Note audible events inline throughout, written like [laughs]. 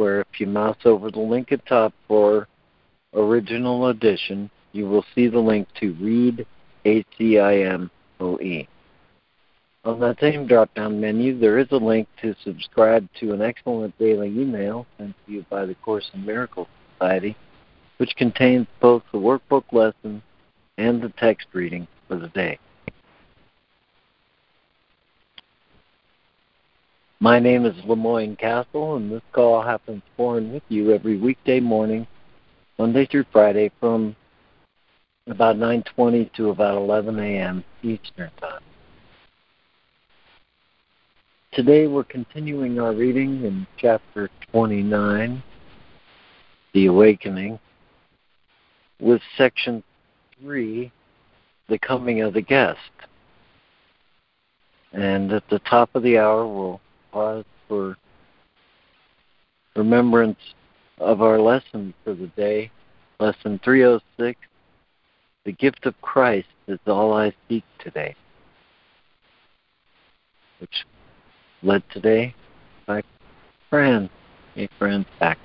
where if you mouse over the link at top for original edition, you will see the link to read ACIMOE. On that same drop down menu, there is a link to subscribe to an excellent daily email sent to you by the Course in Miracles Society, which contains both the workbook lesson and the text reading for the day. My name is LeMoyne Castle, and this call happens for and with you every weekday morning, Monday through Friday, from about 9:20 to about 11 a.m. Eastern Time. Today we're continuing our reading in chapter 29, The Awakening, with section 3, The Coming of the Guest. And at the top of the hour, we'll pause for remembrance of our lesson for the day. Lesson 306 The gift of Christ is all I seek today, which led today by Fran. Hey, Fran, back.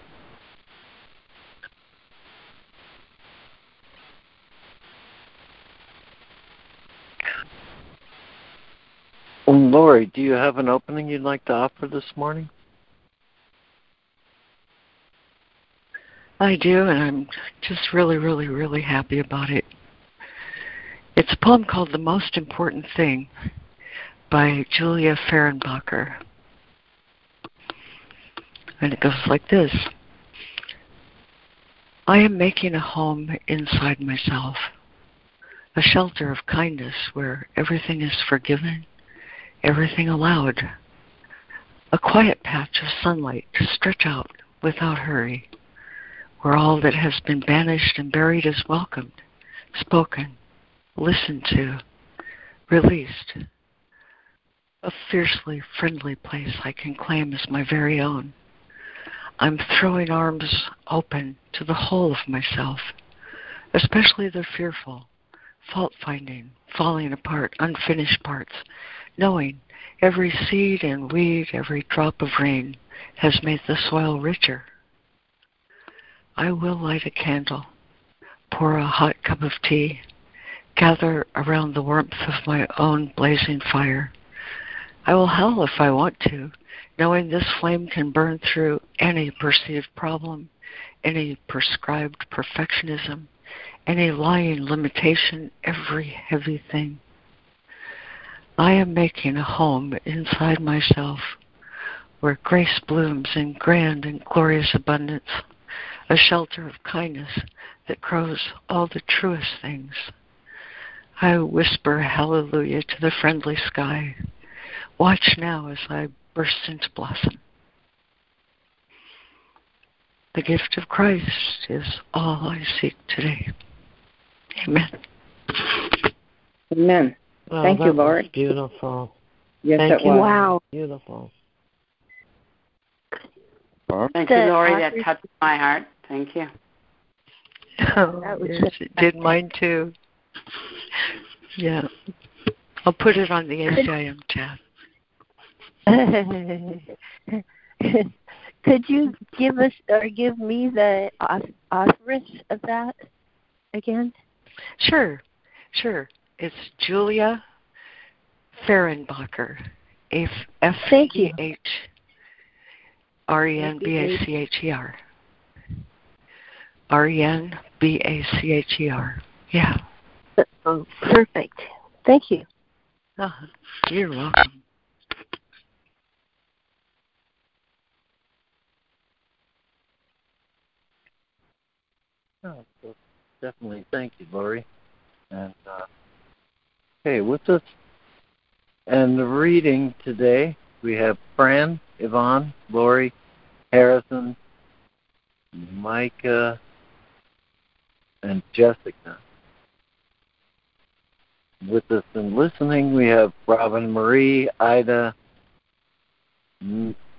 Lori, do you have an opening you'd like to offer this morning? I do, and I'm just really, really, really happy about it. It's a poem called The Most Important Thing by Julia Fehrenbacher. And it goes like this I am making a home inside myself, a shelter of kindness where everything is forgiven everything allowed. A quiet patch of sunlight to stretch out without hurry, where all that has been banished and buried is welcomed, spoken, listened to, released. A fiercely friendly place I can claim as my very own. I'm throwing arms open to the whole of myself, especially the fearful, fault finding, falling apart, unfinished parts, knowing every seed and weed, every drop of rain has made the soil richer. I will light a candle, pour a hot cup of tea, gather around the warmth of my own blazing fire. I will howl if I want to, knowing this flame can burn through any perceived problem, any prescribed perfectionism, any lying limitation, every heavy thing. I am making a home inside myself where grace blooms in grand and glorious abundance, a shelter of kindness that grows all the truest things. I whisper hallelujah to the friendly sky. Watch now as I burst into blossom. The gift of Christ is all I seek today. Amen. Amen. Wow, Thank you, was Lord. Beautiful. Yes, Thank it you. was. Wow. Beautiful. Thank The you, Lori. That touched my heart. Thank you. Oh, That was yes, it did mine too. Yeah. I'll put it on the ACIM chat. Could you give us or give me the auth- authoress of that again? Sure, sure. It's Julia Fehrenbacher. F F Thank E you. H R E N B A C H E R. R E N B A C H E R. Yeah. Oh, perfect. Thank you. Uh-huh. You're welcome. Oh, definitely. Thank you, Lori. And uh, okay, with us and the reading today, we have Fran, Yvonne, Lori, Harrison, Micah, and Jessica. With us in listening, we have Robin Marie, Ida,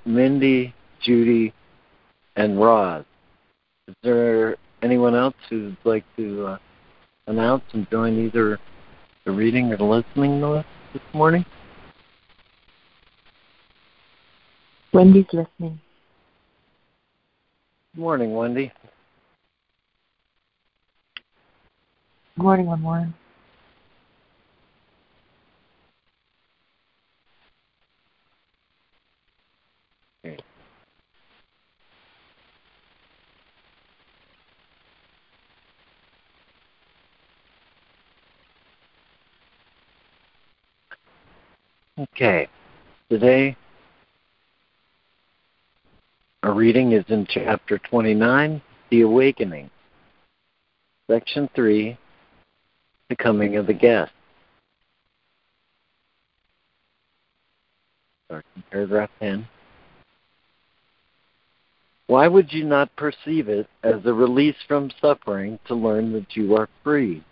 Mindy, Judy, and Roz. Is there anyone else who'd like to uh, announce and join either the reading or the listening with this morning? Wendy's listening. Good morning, Wendy. Good morning, LeMoyne. Okay. Okay. Today, our reading is in chapter 29, The Awakening. Section 3, The Coming of the Guest. Start paragraph 10. Why would you not perceive it as a release from suffering to learn that you are free?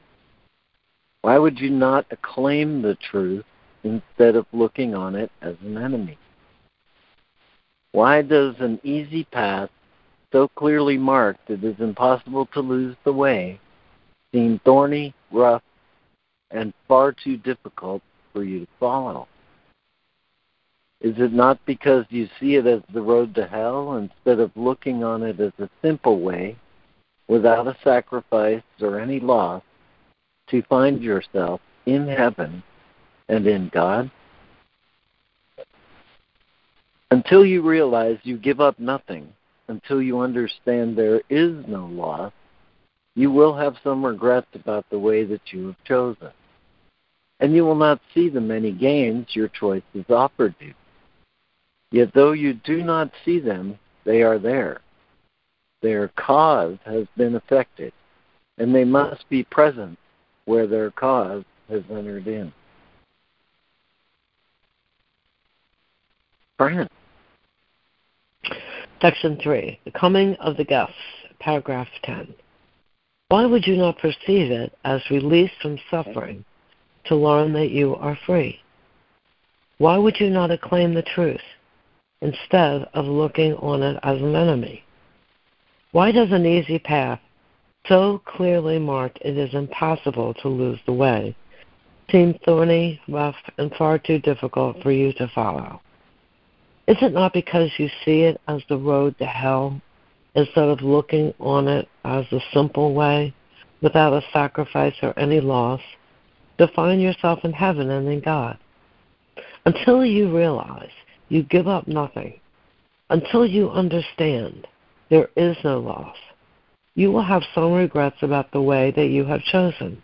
Why would you not acclaim the truth instead of looking on it as an enemy? Why does an easy path, so clearly marked it is impossible to lose the way, seem thorny, rough, and far too difficult for you to follow? Is it not because you see it as the road to hell instead of looking on it as a simple way, without a sacrifice or any loss, to find yourself in heaven and in God? Until you realize you give up nothing, until you understand there is no loss, you will have some regrets about the way that you have chosen. And you will not see the many gains your choice choices offered you. Yet though you do not see them, they are there. Their cause has been affected, and they must be present where their cause has entered in. Fran. Section 3 The Coming of the Guests, paragraph 10. Why would you not perceive it as release from suffering to learn that you are free? Why would you not acclaim the truth instead of looking on it as an enemy? Why does an easy path, so clearly marked it is impossible to lose the way, seem thorny, rough, and far too difficult for you to follow? Is it not because you see it as the road to hell instead of looking on it as the simple way, without a sacrifice or any loss, to find yourself in heaven and in God? Until you realize you give up nothing, until you understand there is no loss, you will have some regrets about the way that you have chosen,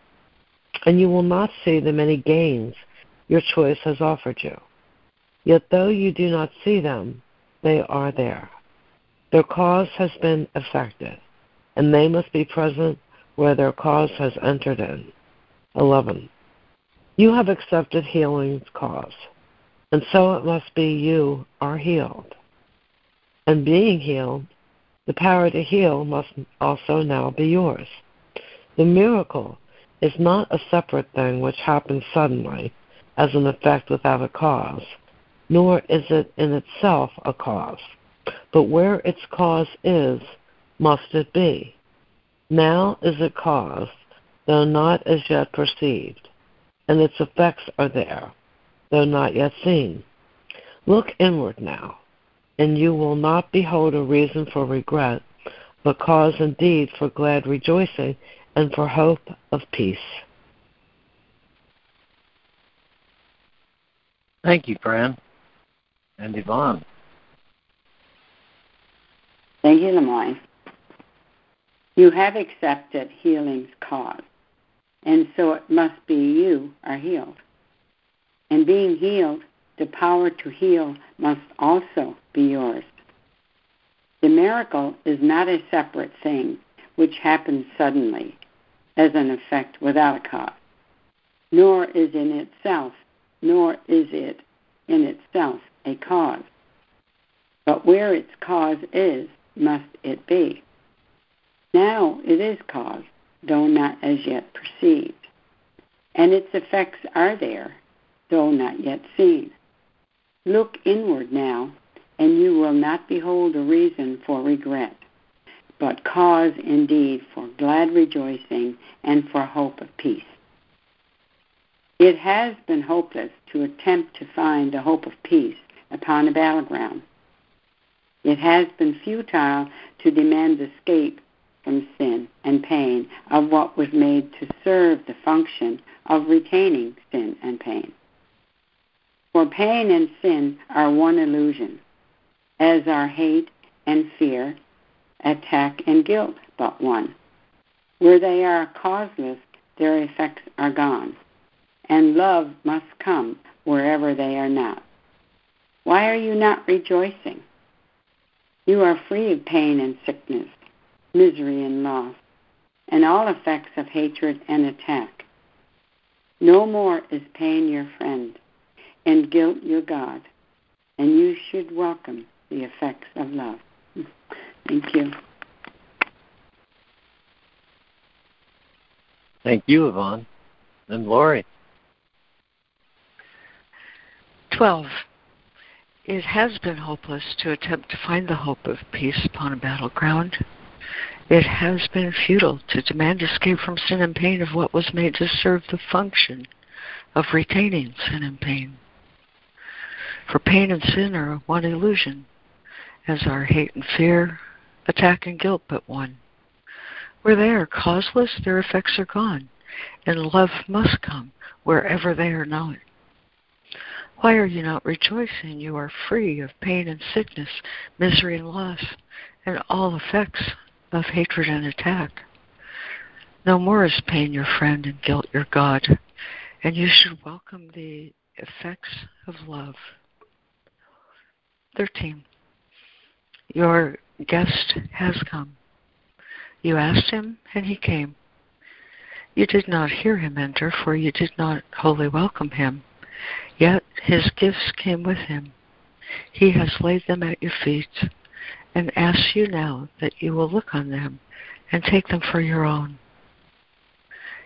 and you will not see the many gains your choice has offered you. Yet though you do not see them, they are there. Their cause has been effected, and they must be present where their cause has entered in. 11. You have accepted healing's cause, and so it must be you are healed. And being healed, the power to heal must also now be yours. The miracle is not a separate thing which happens suddenly as an effect without a cause, nor is it in itself a cause. But where its cause is, must it be. Now is it caused, though not as yet perceived, and its effects are there, though not yet seen. Look inward now, and you will not behold a reason for regret, but cause indeed for glad rejoicing and for hope of peace. Thank you, Fran. And Yvonne. Thank you, LeMoyne. You have accepted healing's cause, and so it must be you are healed. And being healed, the power to heal must also be yours. The miracle is not a separate thing which happens suddenly as an effect without a cause, nor is in itself, nor is it in itself a cause. But where its cause is, must it be. Now it is cause, though not as yet perceived. And its effects are there, though not yet seen. Look inward now, and you will not behold a reason for regret, but cause indeed for glad rejoicing and for hope of peace. It has been hopeless to attempt to find the hope of peace upon a battleground. It has been futile to demand escape from sin and pain of what was made to serve the function of retaining sin and pain. For pain and sin are one illusion, as are hate and fear, attack and guilt but one. Where they are causeless, their effects are gone, and love must come wherever they are not. Why are you not rejoicing? You are free of pain and sickness, misery and loss, and all effects of hatred and attack. No more is pain your friend and guilt your God, and you should welcome the effects of love. [laughs] Thank you. Thank you, Yvonne. And Lori. 12. It has been hopeless to attempt to find the hope of peace upon a battleground. It has been futile to demand escape from sin and pain of what was made to serve the function of retaining sin and pain. For pain and sin are one illusion, as are hate and fear, attack and guilt but one. Where they are causeless, their effects are gone, and love must come wherever they are known. Why are you not rejoicing? You are free of pain and sickness, misery and loss, and all effects of hatred and attack. No more is pain your friend and guilt your God, and you should welcome the effects of love. 13. Your guest has come. You asked him, and he came. You did not hear him enter, for you did not wholly welcome him. Yet his gifts came with him. He has laid them at your feet, and asks you now that you will look on them and take them for your own.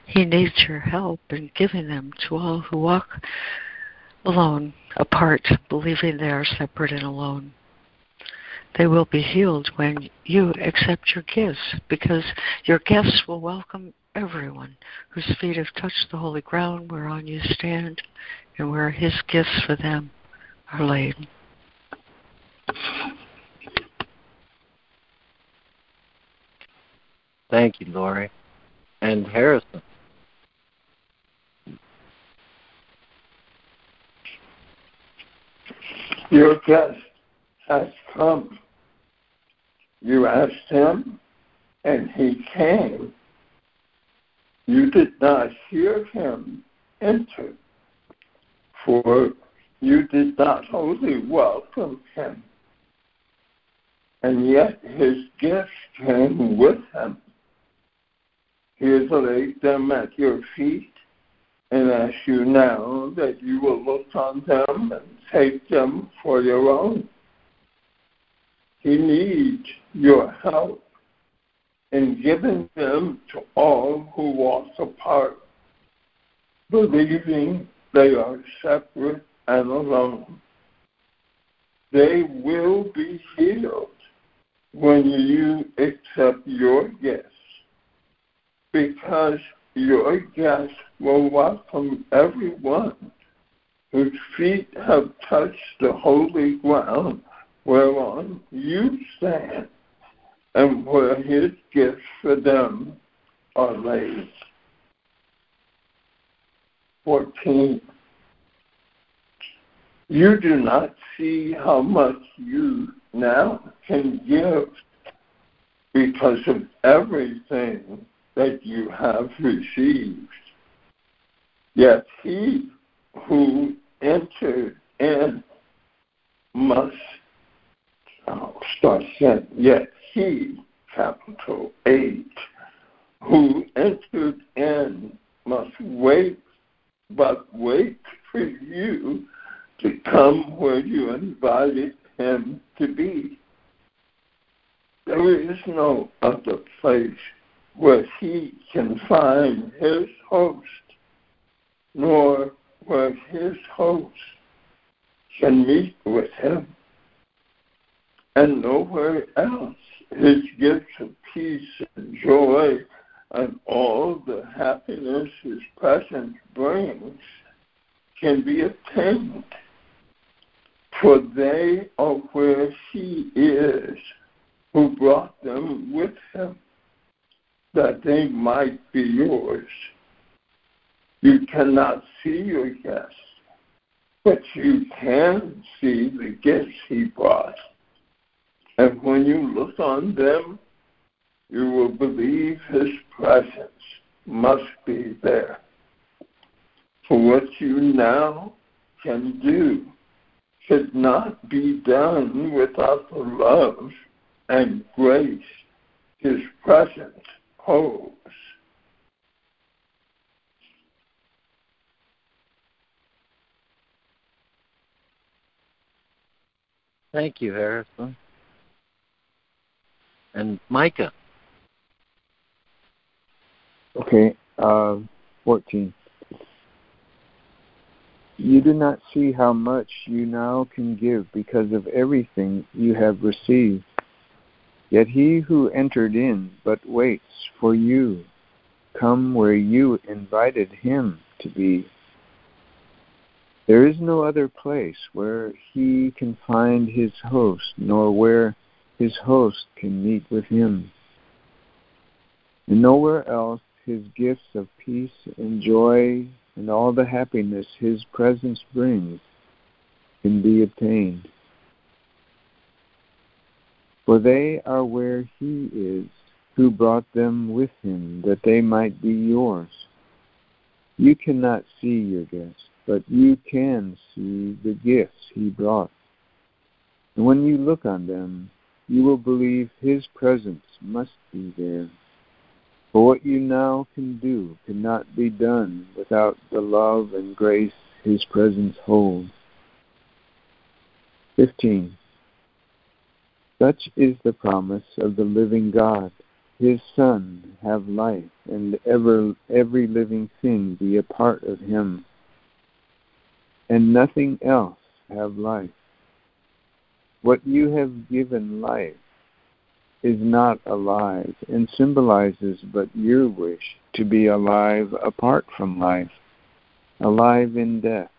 He needs your help in giving them to all who walk alone, apart, believing they are separate and alone. They will be healed when you accept your gifts, because your gifts will welcome everyone whose feet have touched the holy ground whereon you stand and where his gifts for them are laid. Thank you, Lori. And Harrison. Your guest has come. You asked him, and he came. You did not hear him enter, for you did not wholly welcome him. And yet his gifts came with him. He has laid them at your feet and ask you now that you will look on them and take them for your own. He needs your help in giving them to all who walk apart, believing they are separate and alone. They will be healed when you accept your gifts because your guests will welcome everyone whose feet have touched the holy ground whereon you stand and where his gifts for them are laid. 14. You do not see how much you now can give because of everything that you have received. Yet he who entered in must oh, start saying, yet he, capital H, who entered in must wait, but wait for you to come where you invited him to be. There is no other place where he can find his host, nor where his host can meet with him. And nowhere else his gifts of peace and joy and all the happiness his presence brings can be obtained. For they are where he is who brought them with him, that they might be yours. You cannot see your guests, but you can see the gifts he brought. And when you look on them, you will believe his presence must be there. For what you now can do could not be done without the love and grace his presence holds. Thank you, Harrison. And Micah. Okay, uh, 14. You do not see how much you now can give because of everything you have received. Yet he who entered in but waits for you come where you invited him to be. There is no other place where he can find his host, nor where his host can meet with him. And nowhere else his gifts of peace and joy and all the happiness his presence brings can be obtained. For they are where he is who brought them with him that they might be yours. You cannot see your guest, but you can see the gifts he brought. And when you look on them, you will believe his presence must be there. For what you now can do cannot be done without the love and grace his presence holds. 15. Such is the promise of the living God. His Son have life, and ever, every living thing be a part of him, and nothing else have life. What you have given life is not alive and symbolizes but your wish to be alive apart from life, alive in death,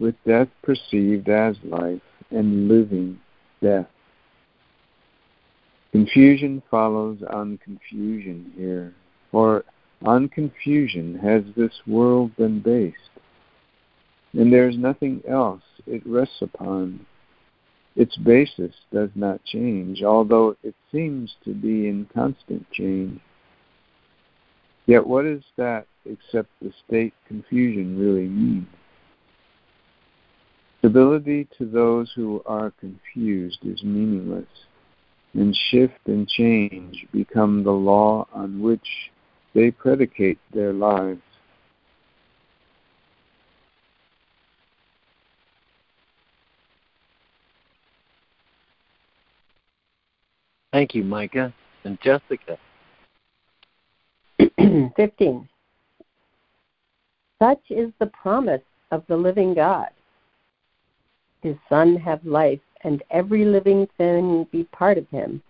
with death perceived as life and living death. Confusion follows on confusion here, for on confusion has this world been based, and there is nothing else it rests upon its basis does not change, although it seems to be in constant change. Yet what is that except the state confusion really mean? Stability to those who are confused is meaningless, and shift and change become the law on which they predicate their lives. Thank you, Micah. And Jessica. [clears throat] 15. Such is the promise of the living God. His Son have life, and every living thing be part of him,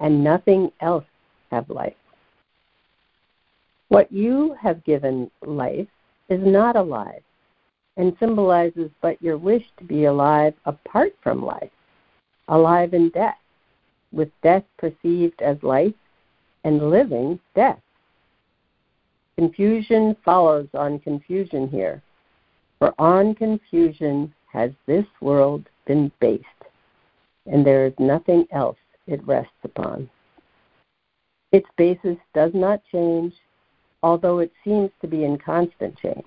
and nothing else have life. What you have given life is not alive, and symbolizes but your wish to be alive apart from life, alive in death with death perceived as life and living death. Confusion follows on confusion here, for on confusion has this world been based, and there is nothing else it rests upon. Its basis does not change, although it seems to be in constant change.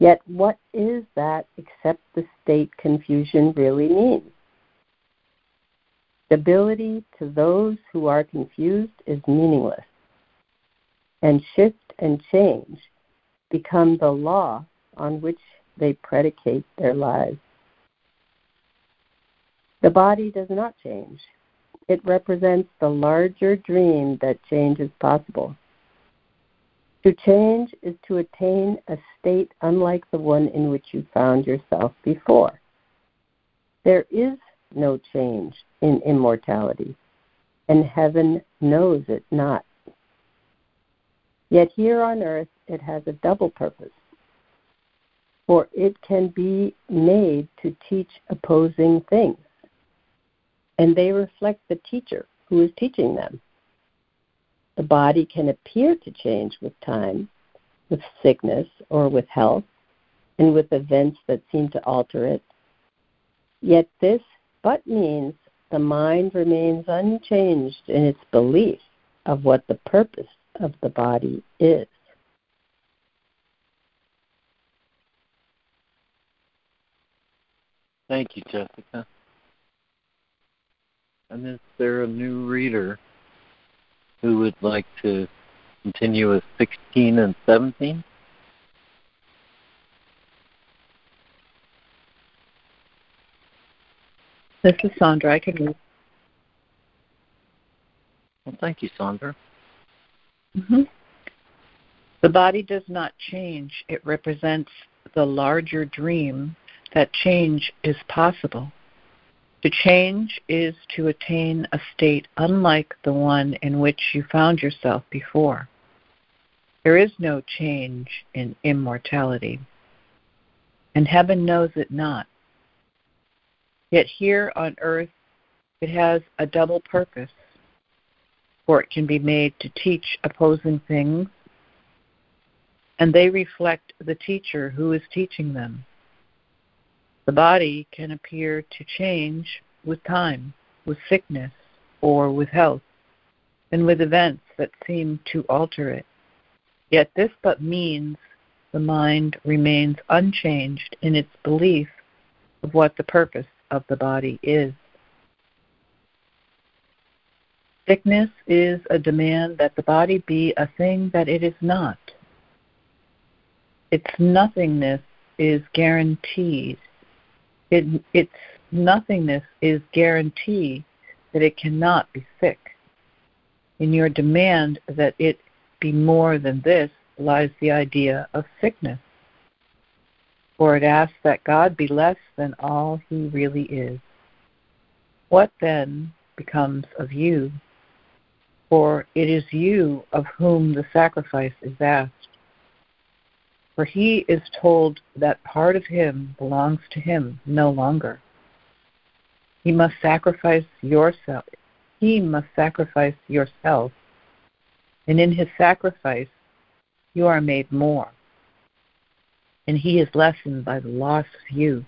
Yet what is that except the state confusion really means? Stability to those who are confused is meaningless, and shift and change become the law on which they predicate their lives. The body does not change, it represents the larger dream that change is possible. To change is to attain a state unlike the one in which you found yourself before. There is no change in immortality, and heaven knows it not. Yet here on earth it has a double purpose, for it can be made to teach opposing things, and they reflect the teacher who is teaching them. The body can appear to change with time, with sickness or with health, and with events that seem to alter it. Yet this but means the mind remains unchanged in its belief of what the purpose of the body is. Thank you, Jessica. And is there a new reader who would like to continue with 16 and 17? This is Sandra. I can read. Well, thank you, Sandra. Mm-hmm. The body does not change. It represents the larger dream that change is possible. To change is to attain a state unlike the one in which you found yourself before. There is no change in immortality, and heaven knows it not. Yet here on earth it has a double purpose, for it can be made to teach opposing things, and they reflect the teacher who is teaching them. The body can appear to change with time, with sickness, or with health, and with events that seem to alter it. Yet this but means the mind remains unchanged in its belief of what the purpose of the body is. Sickness is a demand that the body be a thing that it is not. Its nothingness is guaranteed it, its nothingness is guarantee that it cannot be sick. In your demand that it be more than this lies the idea of sickness. For it asks that God be less than all he really is. What then becomes of you? For it is you of whom the sacrifice is asked. For he is told that part of him belongs to him no longer. He must sacrifice yourself. He must sacrifice yourself. And in his sacrifice, you are made more. And he is lessened by the loss of you.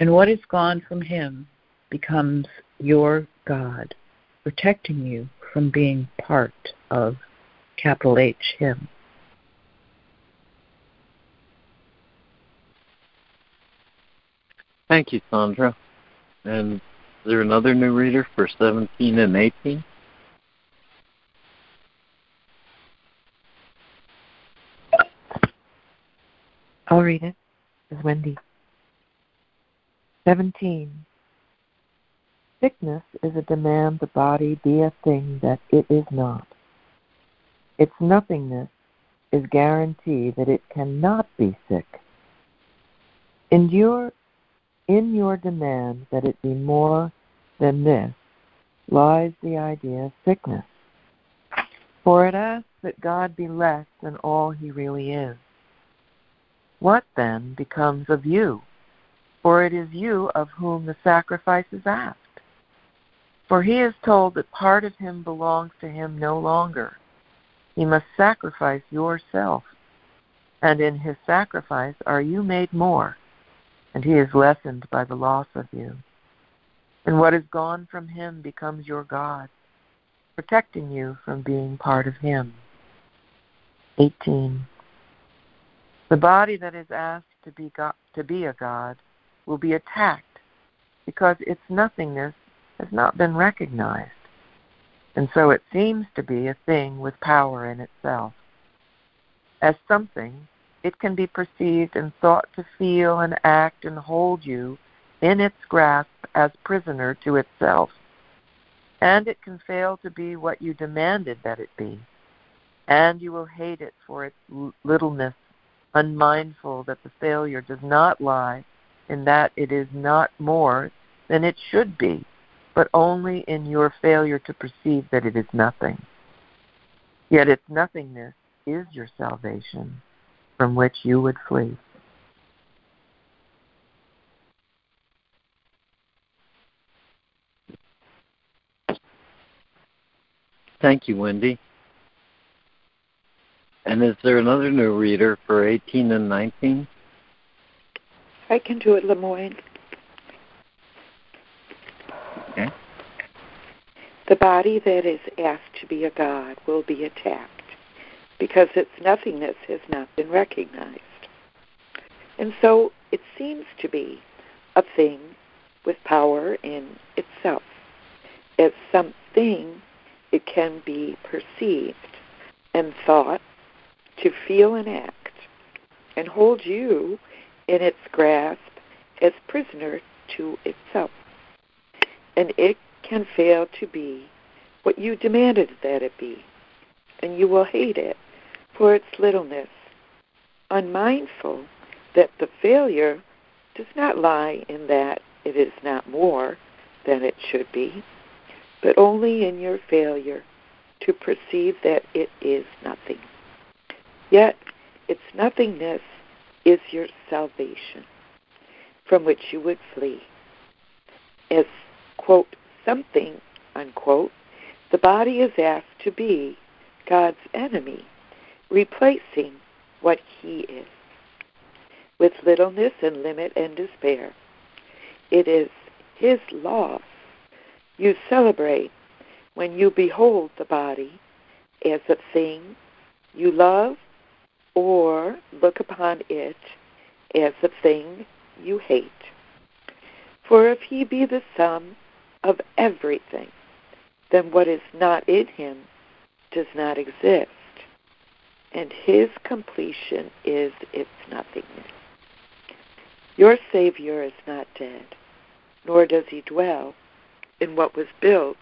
And what is gone from him becomes your God, protecting you from being part of capital H, him. Thank you, Sandra. And is there another new reader for 17 and 18? I'll read it. It's Wendy. 17. Sickness is a demand the body be a thing that it is not. Its nothingness is guarantee that it cannot be sick. Endure in your demand that it be more than this lies the idea of sickness. For it asks that God be less than all he really is. What then becomes of you? For it is you of whom the sacrifice is asked. For he is told that part of him belongs to him no longer. He must sacrifice yourself, and in his sacrifice are you made more and he is lessened by the loss of you. And what is gone from him becomes your God, protecting you from being part of him. 18. The body that is asked to be, to be a God will be attacked because its nothingness has not been recognized. And so it seems to be a thing with power in itself. As something it can be perceived and thought to feel and act and hold you in its grasp as prisoner to itself. And it can fail to be what you demanded that it be. And you will hate it for its littleness, unmindful that the failure does not lie in that it is not more than it should be, but only in your failure to perceive that it is nothing. Yet its nothingness is your salvation, from which you would flee. Thank you, Wendy. And is there another new reader for 18 and 19? I can do it, LeMoyne. Okay. The body that is asked to be a god will be attacked because its nothingness has not been recognized. And so it seems to be a thing with power in itself. As something, it can be perceived and thought to feel and act and hold you in its grasp as prisoner to itself. And it can fail to be what you demanded that it be, and you will hate it for its littleness, unmindful that the failure does not lie in that it is not more than it should be, but only in your failure to perceive that it is nothing. Yet its nothingness is your salvation, from which you would flee. As, quote, something, unquote, the body is asked to be God's enemy, replacing what he is. With littleness and limit and despair, it is his loss you celebrate when you behold the body as a thing you love or look upon it as a thing you hate. For if he be the sum of everything, then what is not in him does not exist, and his completion is its nothingness. Your Savior is not dead, nor does he dwell in what was built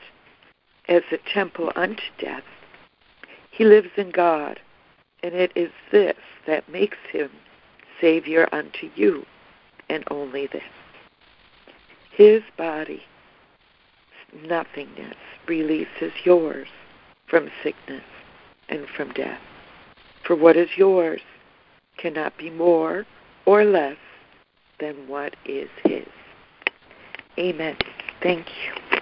as a temple unto death. He lives in God and it is this that makes him Savior unto you, and only this. His body, nothingness, releases yours from sickness and from death. For what is yours cannot be more or less than what is his. Amen. Thank you.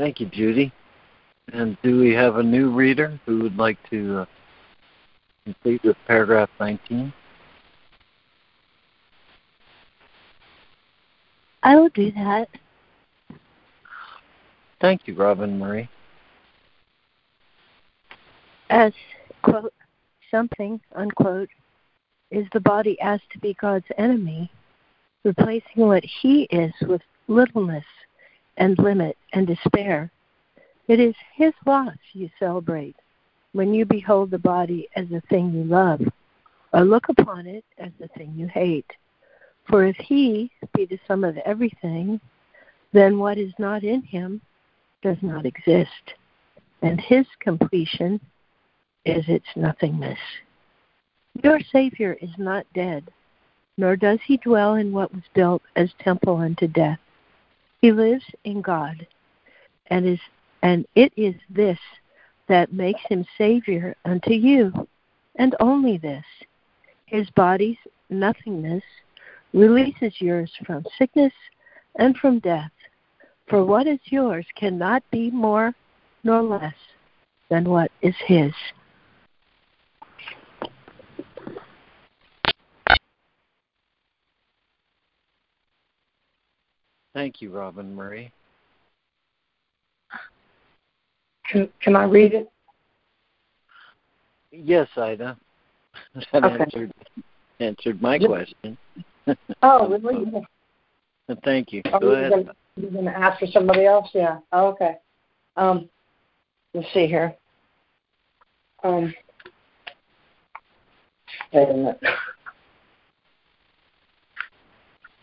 Thank you, Judy. And do we have a new reader who would like to uh, complete with paragraph 19? I will do that. Thank you, Robin Marie. As, quote, something, unquote, is the body asked to be God's enemy, replacing what he is with littleness, and limit and despair. It is his loss you celebrate when you behold the body as a thing you love, or look upon it as a thing you hate. For if he be the sum of everything, then what is not in him does not exist, and his completion is its nothingness. Your Savior is not dead, nor does he dwell in what was built as temple unto death. He lives in God, and is and it is this that makes him Savior unto you, and only this. His body's nothingness releases yours from sickness and from death. For what is yours cannot be more nor less than what is his. Thank you, Robin Marie. Can, can I read it? Yes, Ida. [laughs] That okay. answered answered my question. oh, really? [laughs] Thank you. Are Go ahead. You're going to ask for somebody else? Yeah. Oh, okay. Um, let's see here. Um, Wait a minute. [laughs]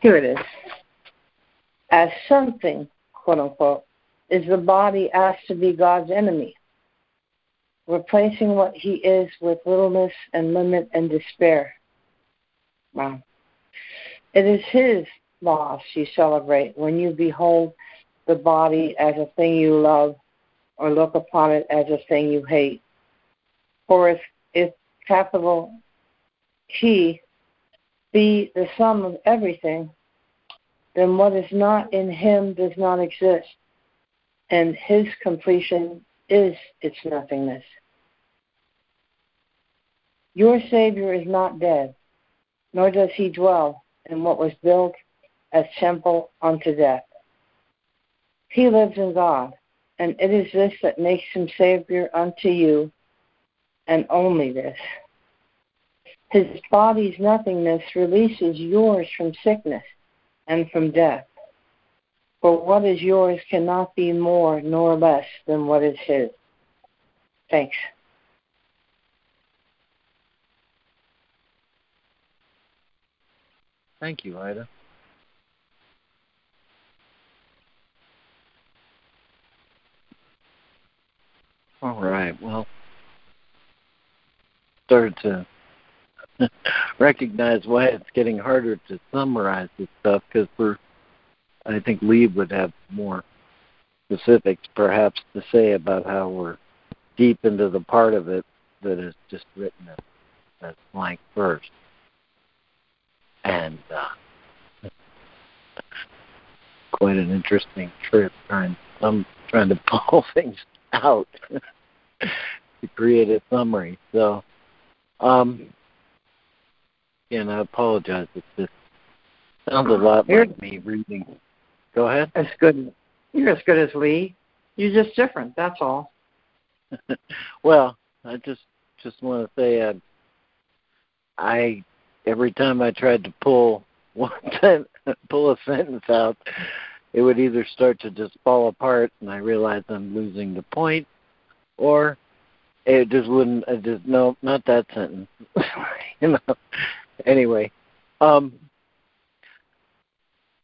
Here it is. As something, quote unquote, is the body asked to be God's enemy, replacing what he is with littleness and limit and despair. Wow. It is his loss you celebrate when you behold the body as a thing you love or look upon it as a thing you hate. For if, if capital He be the sum of everything, then what is not in Him does not exist, and His completion is its nothingness. Your Savior is not dead, nor does He dwell in what was built as temple unto death. He lives in God, and it is this that makes him Savior unto you, and only this. His body's nothingness releases yours from sickness and from death. For what is yours cannot be more nor less than what is his. Thanks. Thank you, Ida. All right. Well, started to [laughs] recognize why it's getting harder to summarize this stuff because we're. I think Lee would have more specifics, perhaps, to say about how we're deep into the part of it that is just written as, as blank verse. And uh, [laughs] quite an interesting trip trying I'm trying to [laughs] pull things out to create a summary. So, um, and I apologize if this sounds a lot You're, like me reading. Go ahead. As good. You're as good as Lee. You're just different. That's all. [laughs] well, I just just want to say I, I every time I tried to pull [laughs] one time [laughs] pull a sentence out, it would either start to just fall apart, and I realized I'm losing the point, or it just wouldn't. I just no, not that sentence. you know. Anyway, um,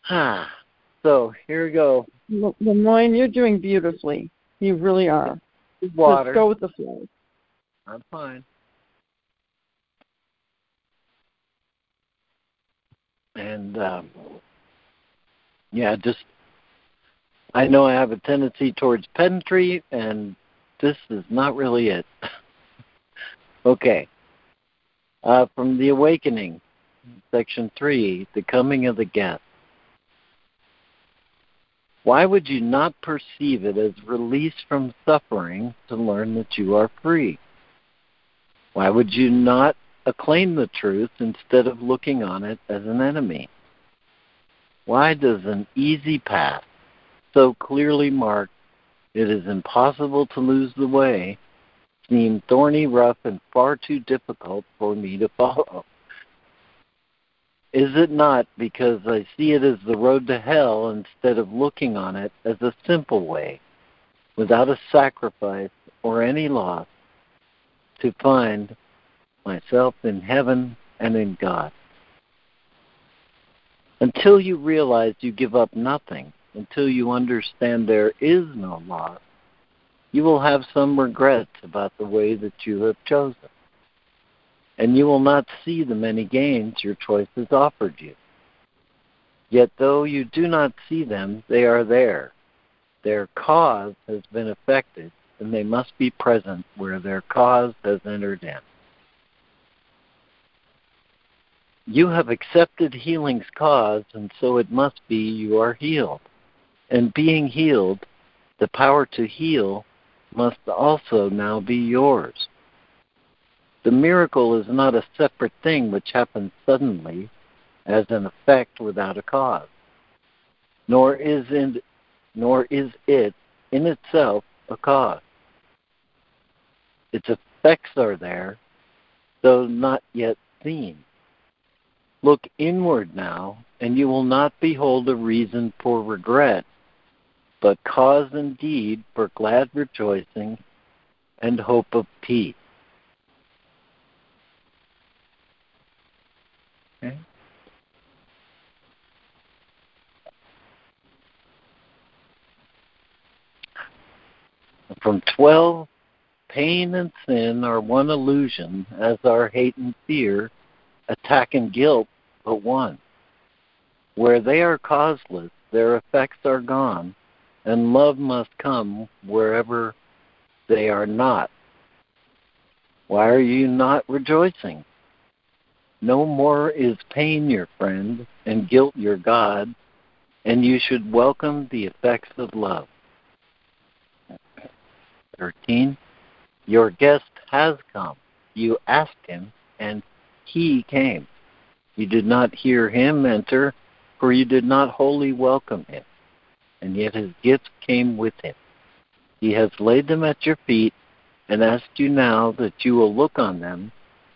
ah, [sighs] so here we go. LeMoyne, you're doing beautifully. You really are. Water. Just go with the flow. I'm fine. And um, yeah, just I know I have a tendency towards pedantry, and this is not really it. [laughs] okay. Uh, from the Awakening, section three, the coming of the guest. Why would you not perceive it as release from suffering to learn that you are free? Why would you not acclaim the truth instead of looking on it as an enemy? Why does an easy path, so clearly marked it is impossible to lose the way, seem thorny, rough, and far too difficult for me to follow? Is it not because I see it as the road to hell instead of looking on it as a simple way, without a sacrifice or any loss, to find myself in heaven and in God? Until you realize you give up nothing, until you understand there is no loss, you will have some regrets about the way that you have chosen and you will not see the many gains your choices offered you. Yet though you do not see them, they are there. Their cause has been affected, and they must be present where their cause has entered in. You have accepted healing's cause, and so it must be you are healed. And being healed, the power to heal must also now be yours. The miracle is not a separate thing which happens suddenly as an effect without a cause, nor is, in, nor is it in itself a cause. Its effects are there, though not yet seen. Look inward now, and you will not behold a reason for regret, but cause indeed for glad rejoicing and hope of peace. Okay. From 12, pain and sin are one illusion, as are hate and fear, attack and guilt but one. Where they are causeless, their effects are gone, and love must come wherever they are not. Why are you not rejoicing? No more is pain your friend, and guilt your God, and you should welcome the effects of love. 13. Your guest has come. You asked him, and he came. You did not hear him enter, for you did not wholly welcome him, and yet his gifts came with him. He has laid them at your feet and asked you now that you will look on them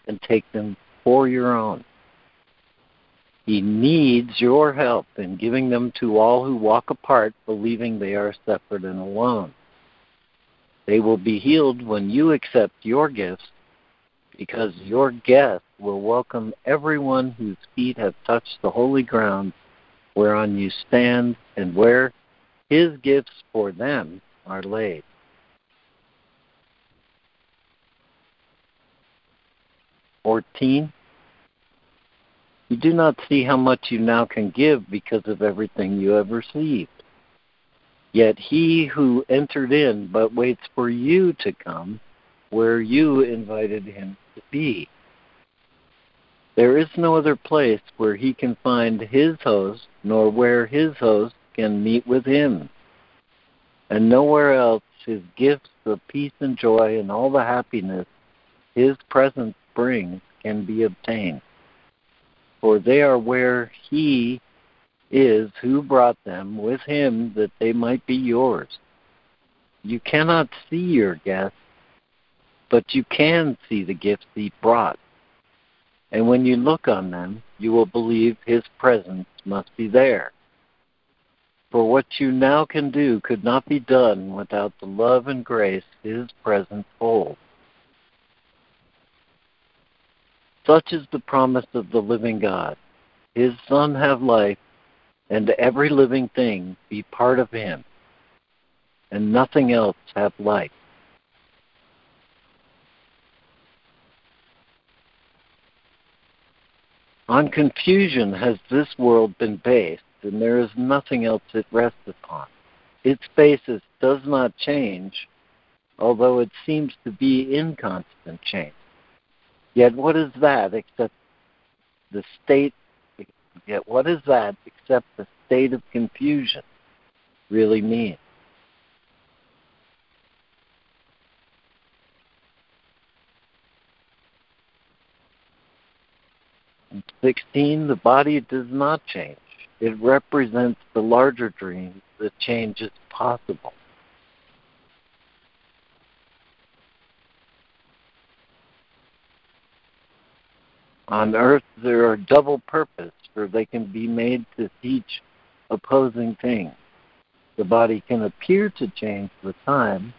and take them for your own. He needs your help in giving them to all who walk apart, believing they are separate and alone. They will be healed when you accept your gifts, because your guest will welcome everyone whose feet have touched the holy ground whereon you stand and where his gifts for them are laid. Fourteen. You do not see how much you now can give because of everything you have received. Yet he who entered in but waits for you to come where you invited him to be. There is no other place where he can find his host, nor where his host can meet with him. And nowhere else his gifts of peace and joy and all the happiness his presence brings can be obtained. For they are where he is who brought them with him that they might be yours. You cannot see your guest, but you can see the gifts he brought. And when you look on them, you will believe his presence must be there. For what you now can do could not be done without the love and grace his presence holds. Such is the promise of the living God. His Son have life, and every living thing be part of him, and nothing else have life. On confusion has this world been based, and there is nothing else it rests upon. Its basis does not change, although it seems to be in constant change. Yet what is that except the state Yet what is that except the state of confusion really mean? In 16, the body does not change. It represents the larger dream that change is possible. On earth, there are double purpose or they can be made to teach opposing things. The body can appear to change with time,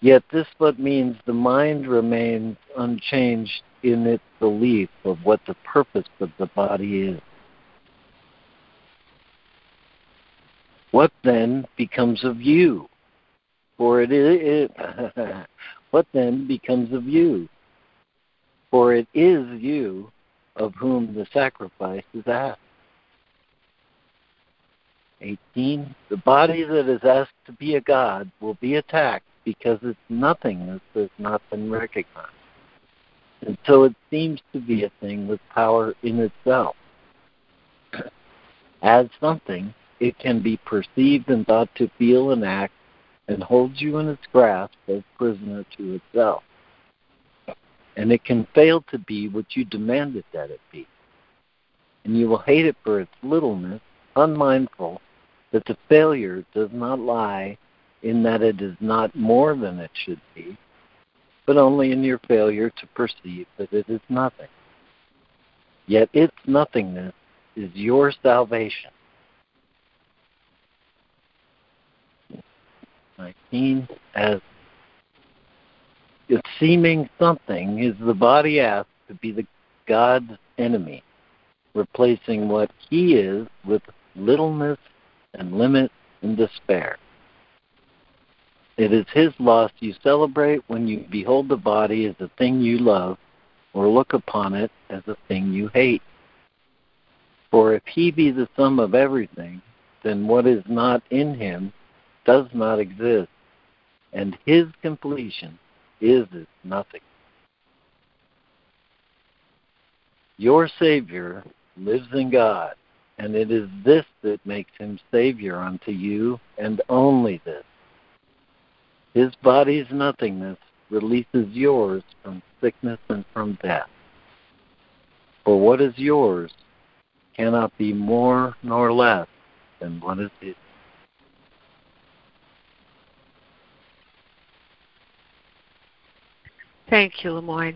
yet this but means the mind remains unchanged in its belief of what the purpose of the body is. What then becomes of you? For it is [laughs] what then becomes of you? For it is you of whom the sacrifice is asked. 18. The body that is asked to be a god will be attacked because its nothingness has not been recognized. And so it seems to be a thing with power in itself. [clears throat] As something, it can be perceived and thought to feel and act and holds you in its grasp as prisoner to itself and it can fail to be what you demanded that it be. And you will hate it for its littleness, unmindful that the failure does not lie in that it is not more than it should be, but only in your failure to perceive that it is nothing. Yet its nothingness is your salvation. 19. As the seeming something is the body asked to be the God's enemy, replacing what he is with littleness and limit and despair. It is his loss you celebrate when you behold the body as a thing you love or look upon it as a thing you hate. For if he be the sum of everything, then what is not in him does not exist, and his completion is as nothing. Your Savior lives in God, and it is this that makes him Savior unto you, and only this. His body's nothingness releases yours from sickness and from death. For what is yours cannot be more nor less than what is his. Thank you, LeMoyne.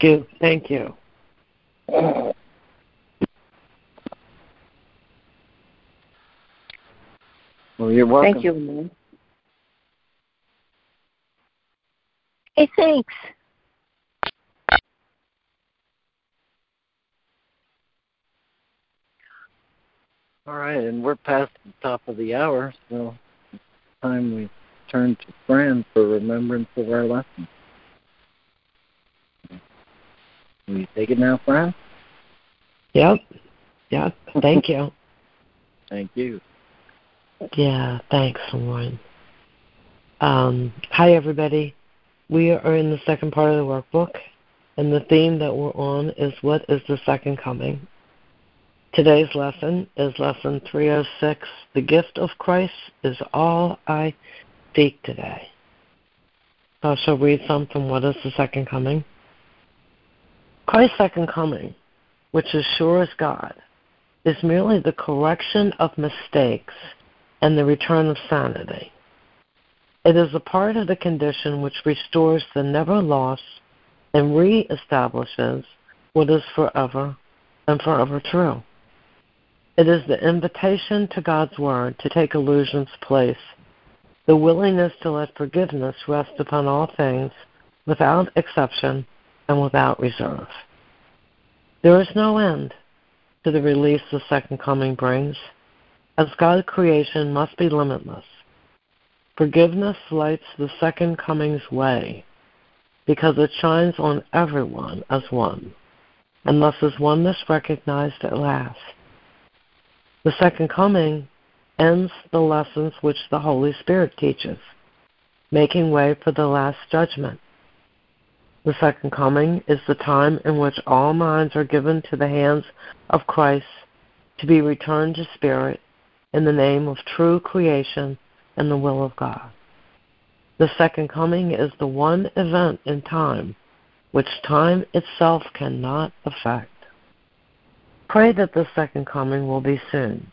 you. Thank you. Well, you're welcome. Thank you, LeMoyne. Hey, thanks. All right, and we're past the top of the hour, so time we turn to Fran for remembrance of our lesson. Will you take it now, Fran? Yep. Yep. Thank you. [laughs] Thank you. Yeah, thanks, Lauren. Um, hi, everybody. We are in the second part of the workbook, and the theme that we're on is What is the Second Coming? Today's lesson is lesson 306 The gift of Christ is all I seek today. So I shall read some from What is the Second Coming? Christ's second coming, which is sure as God, is merely the correction of mistakes and the return of sanity. It is a part of the condition which restores the never lost and re-establishes what is forever and forever true. It is the invitation to God's Word to take illusion's place, the willingness to let forgiveness rest upon all things without exception and without reserve. There is no end to the release the second coming brings, as God's creation must be limitless. Forgiveness lights the second coming's way because it shines on everyone as one, and thus is oneness recognized at last. The second coming ends the lessons which the Holy Spirit teaches, making way for the last judgment. The second coming is the time in which all minds are given to the hands of Christ to be returned to spirit in the name of true creation and the will of God. The second coming is the one event in time which time itself cannot affect. Pray that the second coming will be soon,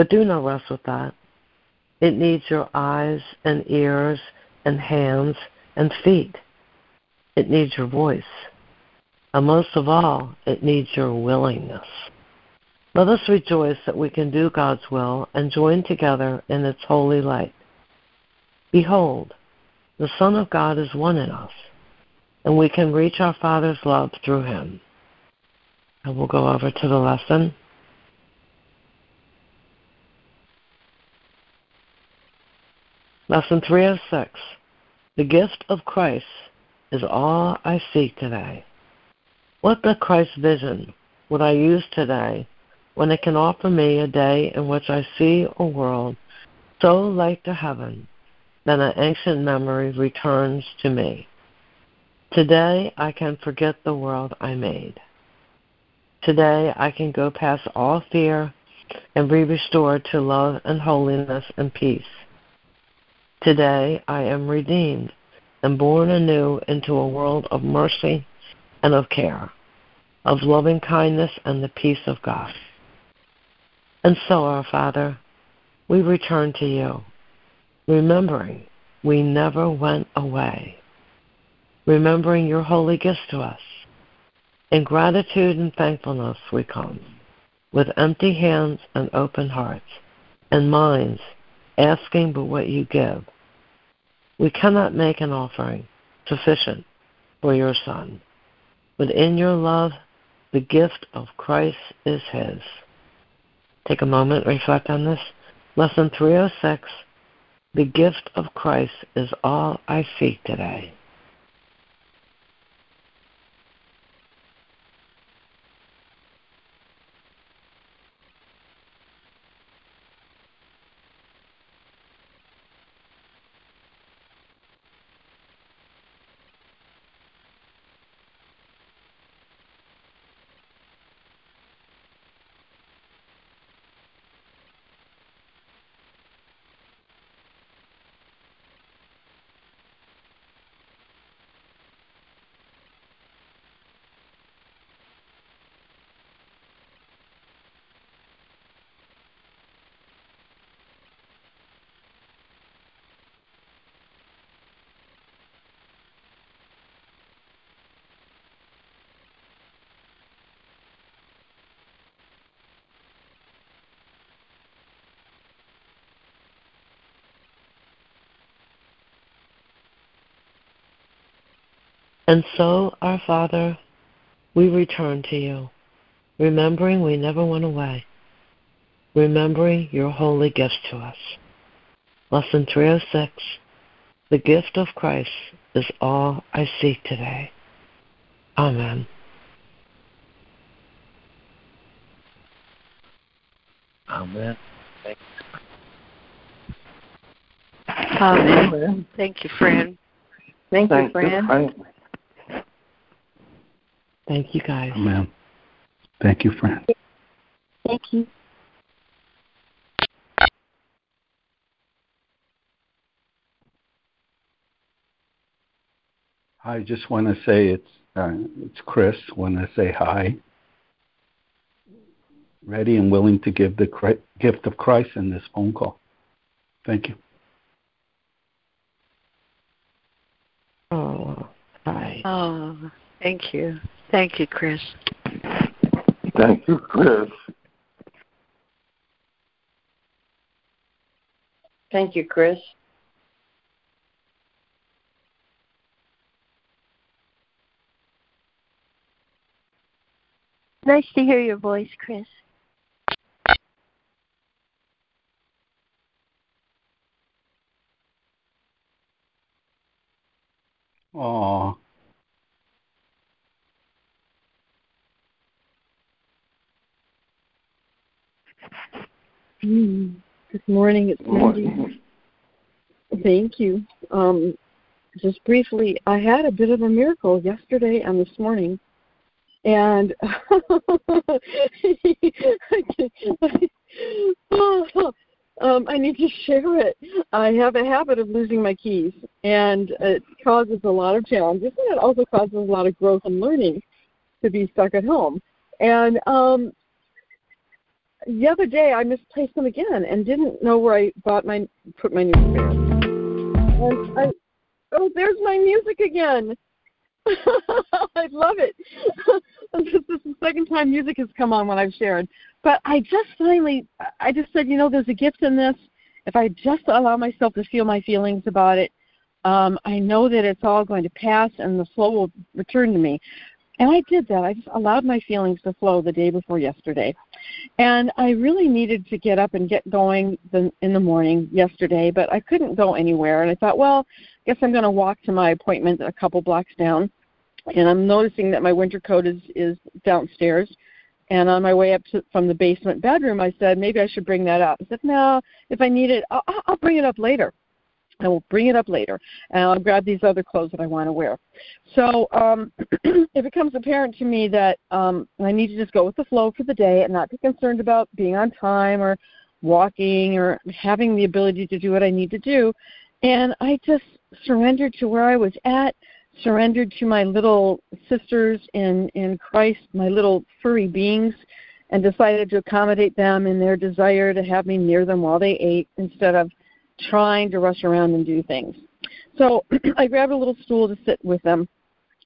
but do not rest with that. It needs your eyes and ears and hands and feet. It needs your voice. And most of all, it needs your willingness. Let us rejoice that we can do God's will and join together in its holy light. Behold, the Son of God is one in us, and we can reach our Father's love through him. And we'll go over to the lesson. Lesson 306 The gift of Christ is all I seek today. What the Christ vision would I use today when it can offer me a day in which I see a world so like to heaven that an ancient memory returns to me. Today I can forget the world I made. Today I can go past all fear and be restored to love and holiness and peace. Today I am redeemed and born anew into a world of mercy and of care, of loving kindness and the peace of God. And so, our Father, we return to you, remembering we never went away, remembering your holy gifts to us. In gratitude and thankfulness we come, with empty hands and open hearts, and minds asking but what you give. We cannot make an offering sufficient for your Son, but in your love, the gift of Christ is his. Take a moment, reflect on this. Lesson 306 The gift of Christ is all I seek today. And so, our Father, we return to you, remembering we never went away, remembering your holy gifts to us. Lesson 306 The gift of Christ is all I seek today. Amen. Amen. Amen. Thank you, friend. Thank you, Fran. Thank you, guys. Amen. Thank you, Fran. Thank you. I just want to say it's uh, it's Chris. Want to say hi. Ready and willing to give the cri- gift of Christ in this phone call. Thank you. Oh, hi. Oh, thank you. Thank you, Chris. Thank you, Chris. Thank you, Chris. Nice to hear your voice, Chris. Aw. Mm. Good morning. It's Mindy. Thank you. Um, just briefly, I had a bit of a miracle yesterday and this morning, and [laughs] um, I need to share it. I have a habit of losing my keys, and it causes a lot of challenges, and it also causes a lot of growth and learning to be stuck at home. And um, the other day, I misplaced them again and didn't know where I bought my put my new pair. And I, oh, there's my music again. [laughs] I love it. [laughs] this is the second time music has come on when I've shared. But I just finally, I just said, you know, there's a gift in this. If I just allow myself to feel my feelings about it, um, I know that it's all going to pass and the flow will return to me. And I did that. I just allowed my feelings to flow the day before yesterday. And I really needed to get up and get going the, in the morning yesterday, but I couldn't go anywhere. And I thought, well, I guess I'm going to walk to my appointment a couple blocks down. And I'm noticing that my winter coat is, is downstairs. And on my way up to, from the basement bedroom, I said, maybe I should bring that up. I said, no, if I need it, I'll, I'll bring it up later. I will bring it up later, and I'll grab these other clothes that I want to wear. So um, [clears throat] it becomes apparent to me that um, I need to just go with the flow for the day and not be concerned about being on time or walking or having the ability to do what I need to do. And I just surrendered to where I was at, surrendered to my little sisters in, in Christ, my little furry beings, and decided to accommodate them in their desire to have me near them while they ate instead of trying to rush around and do things. So [clears throat] I grabbed a little stool to sit with them.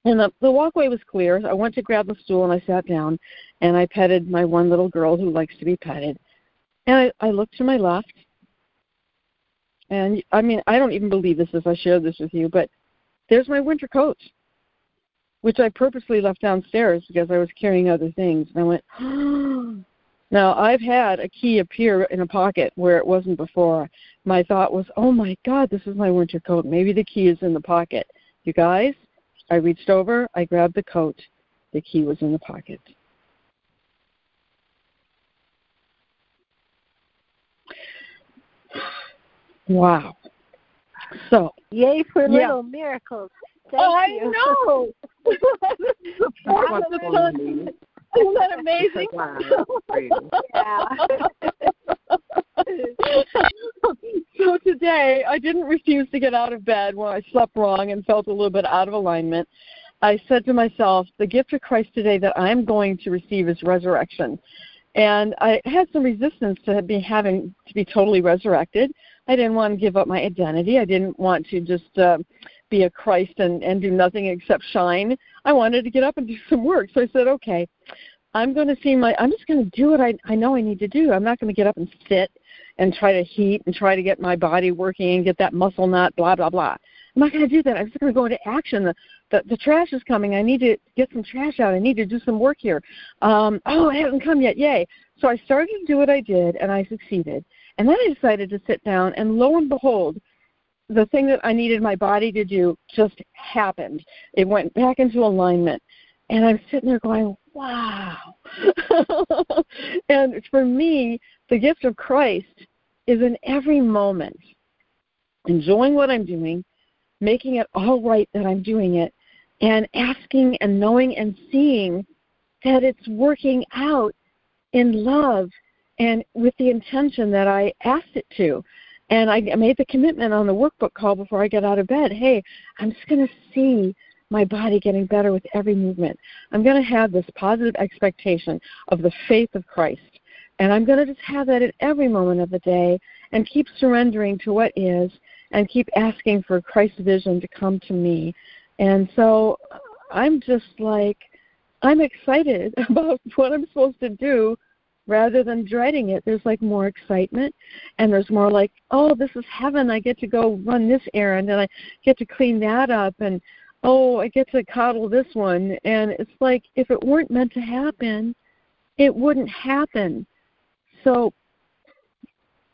And the, the walkway was clear. I went to grab the stool and I sat down and I petted my one little girl who likes to be petted. And I, I looked to my left. And I mean, I don't even believe this as I share this with you, but there's my winter coat. which I purposely left downstairs because I was carrying other things. And I went, [gasps] oh, now I've had a key appear in a pocket where it wasn't before. My thought was, oh my God, this is my winter coat. Maybe the key is in the pocket. You guys, I reached over, I grabbed the coat. The key was in the pocket. Wow. So, yay for yeah. little miracles. Thank oh, I you. know. [laughs] Isn't that [laughs] amazing? [laughs] so today, I didn't refuse to get out of bed when I slept wrong and felt a little bit out of alignment. I said to myself, the gift of Christ today that I'm going to receive is resurrection. And I had some resistance to be having to be totally resurrected. I didn't want to give up my identity. I didn't want to just uh, be a Christ and, and do nothing except shine. I wanted to get up and do some work. So I said, okay, I'm going to see my, I'm just going to do what I, I know I need to do. I'm not going to get up and sit and try to heat and try to get my body working and get that muscle nut, blah, blah, blah. I'm not going to do that. I'm just going to go into action. The, the, the trash is coming. I need to get some trash out. I need to do some work here. Um, oh, it hasn't come yet. Yay. So I started to do what I did, and I succeeded. And then I decided to sit down, and lo and behold, the thing that I needed my body to do just happened. It went back into alignment. And I'm sitting there going, wow. [laughs] and for me, the gift of Christ is in every moment enjoying what I'm doing, making it all right that I'm doing it, and asking and knowing and seeing that it's working out in love and with the intention that I asked it to. And I made the commitment on the workbook call before I got out of bed. Hey, I'm just going to see my body getting better with every movement. I'm going to have this positive expectation of the faith of Christ. And I'm going to just have that at every moment of the day and keep surrendering to what is and keep asking for Christ's vision to come to me. And so uh, I'm just like, I'm excited [laughs] about what I'm supposed to do rather than dreading it. There's like more excitement and there's more like, oh, this is heaven. I get to go run this errand and I get to clean that up and oh, I get to coddle this one. And it's like if it weren't meant to happen, it wouldn't happen. So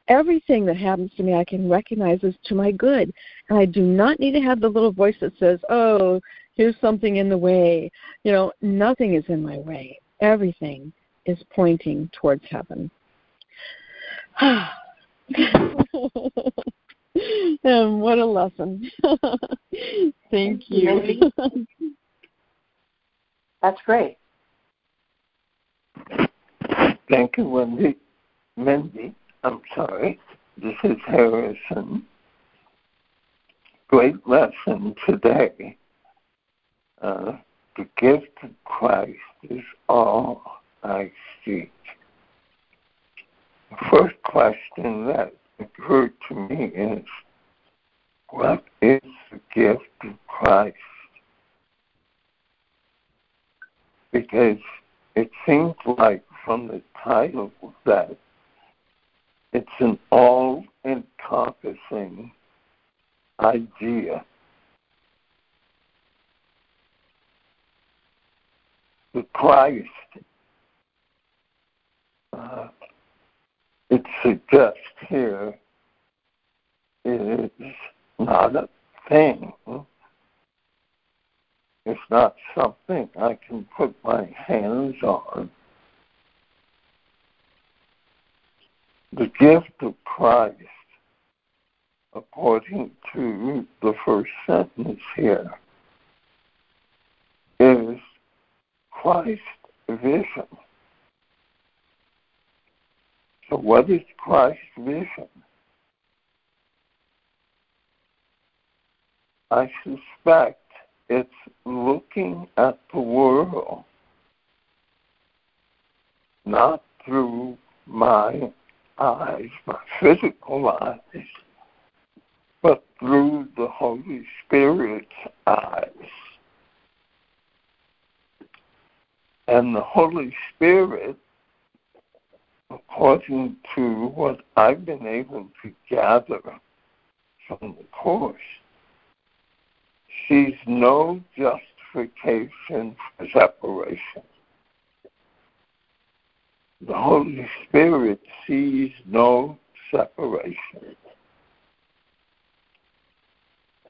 everything that happens to me I can recognize as to my good. And I do not need to have the little voice that says, Oh, here's something in the way. You know, nothing is in my way. Everything is pointing towards heaven. [sighs] and what a lesson. [laughs] Thank you. That's great. Thank you, Wendy. Mindy, I'm sorry. This is Harrison. Great lesson today. Uh, the gift of Christ is all I seek. The first question that occurred to me is what is the gift of Christ? Because it seems like from the title that it's an all encompassing idea. The Christ uh, it suggests here is not a thing. It's not something I can put my hands on. The gift of Christ, according to the first sentence here, is Christ's vision. So, what is Christ's vision? I suspect it's looking at the world not through my eyes, my physical eyes, but through the Holy Spirit's eyes. And the Holy Spirit according to what I've been able to gather from the Course, sees no justification for separation. The Holy Spirit sees no separation.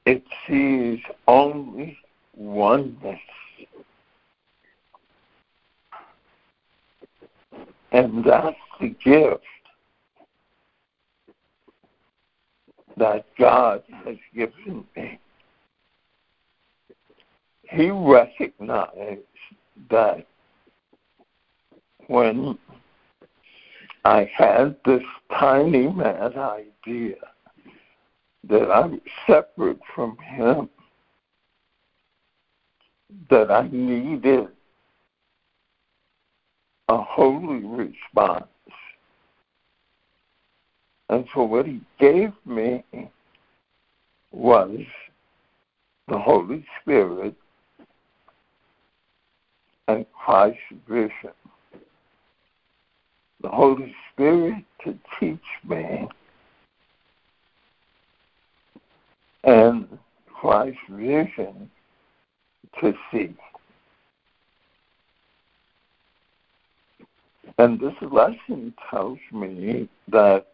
It sees only oneness. And that's the gift that God has given me. He recognized that when I had this tiny mad idea that I'm separate from Him, that I needed a holy response. And so what He gave me was the Holy Spirit and Christ's vision the Holy Spirit to teach me and Christ's vision to see. And this lesson tells me that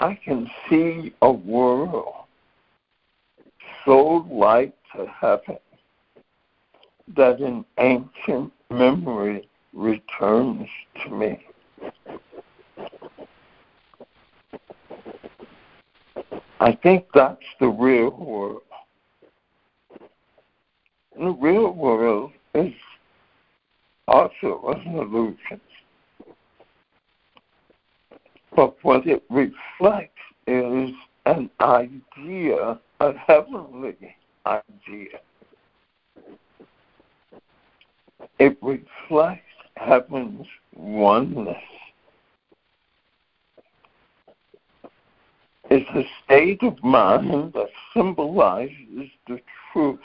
I can see a world so like to heaven that an ancient memory returns to me. I think that's the real world. The real world is also was an illusion. But what it reflects is an idea, a heavenly idea. It reflects heaven's oneness. It's a state of mind that symbolizes the truth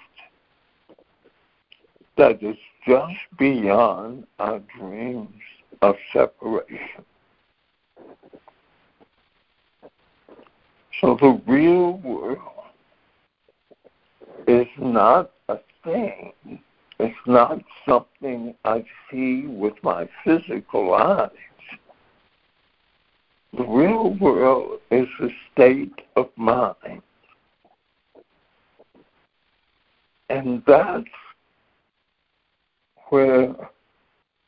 that is just beyond our dreams of separation. So the real world is not a thing it's not something I see with my physical eyes. The real world is a state of mind. And that's where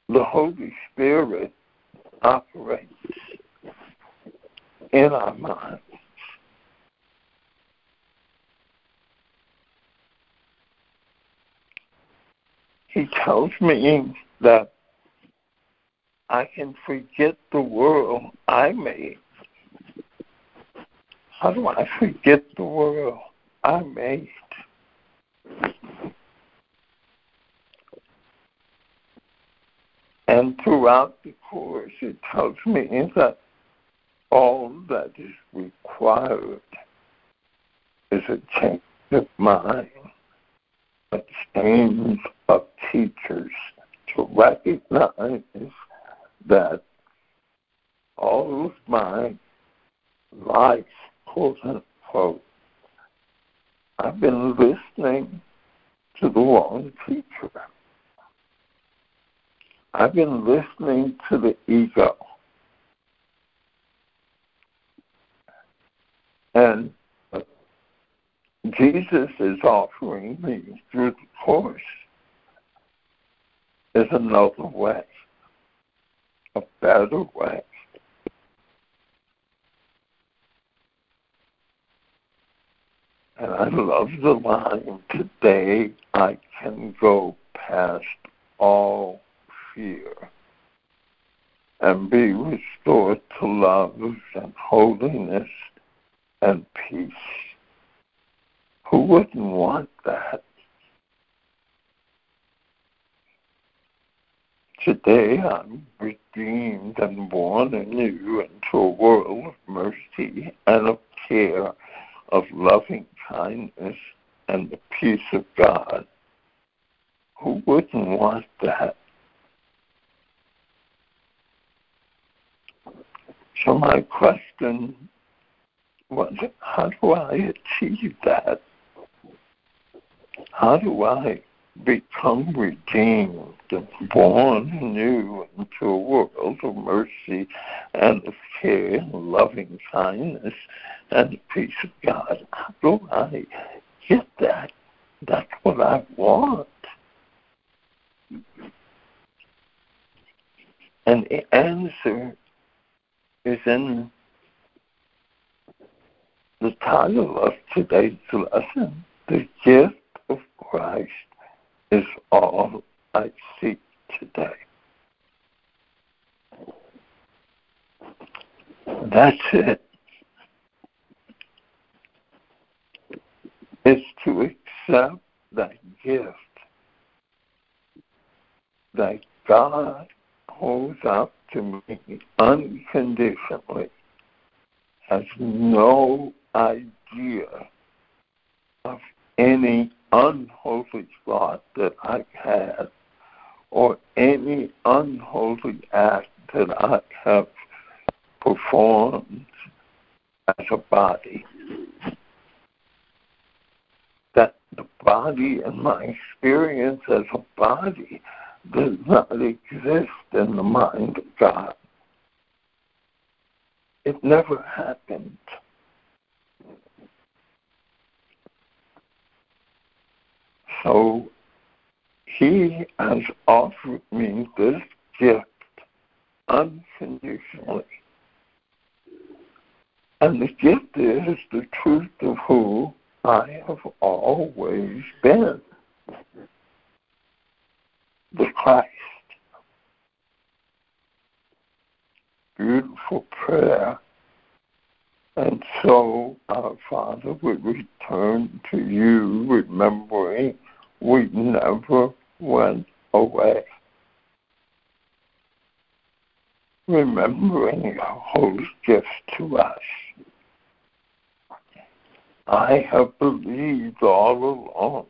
the Holy Spirit operates in our minds. he tells me that I can forget the world I made. How do I forget the world I made? And throughout the course, it tells me that all that is required is a change of mind, a change of teachers to recognize that all of my life, quote unquote, I've been listening to the wrong teacher. I've been listening to the ego. And Jesus is offering me through the course is another way, a better way. And I love the line, today I can go past all fear and be restored to love and holiness and peace. Who wouldn't want that? Today I'm redeemed and born anew into a world of mercy and of care, of loving kindness and the peace of God. Who wouldn't want that? So my question was, how do I achieve that? how do I become redeemed and born anew into a world of mercy and of care and loving kindness and the peace of God? How do I get that? That's what I want. And the answer is in the title of today's lesson, The Gift of Christ is all I seek today. That's it. It's to accept that gift that God holds out to me unconditionally has no idea of any unholy thought that I had or any unholy act that I have performed as a body. That the body and my experience as a body does not exist in the mind of God. It never happened. So he has offered me this gift unconditionally. And the gift is the truth of who I have always been the Christ. Beautiful prayer. And so our Father would return to you, remembering we never went away. Remembering your holy gift to us. I have believed all along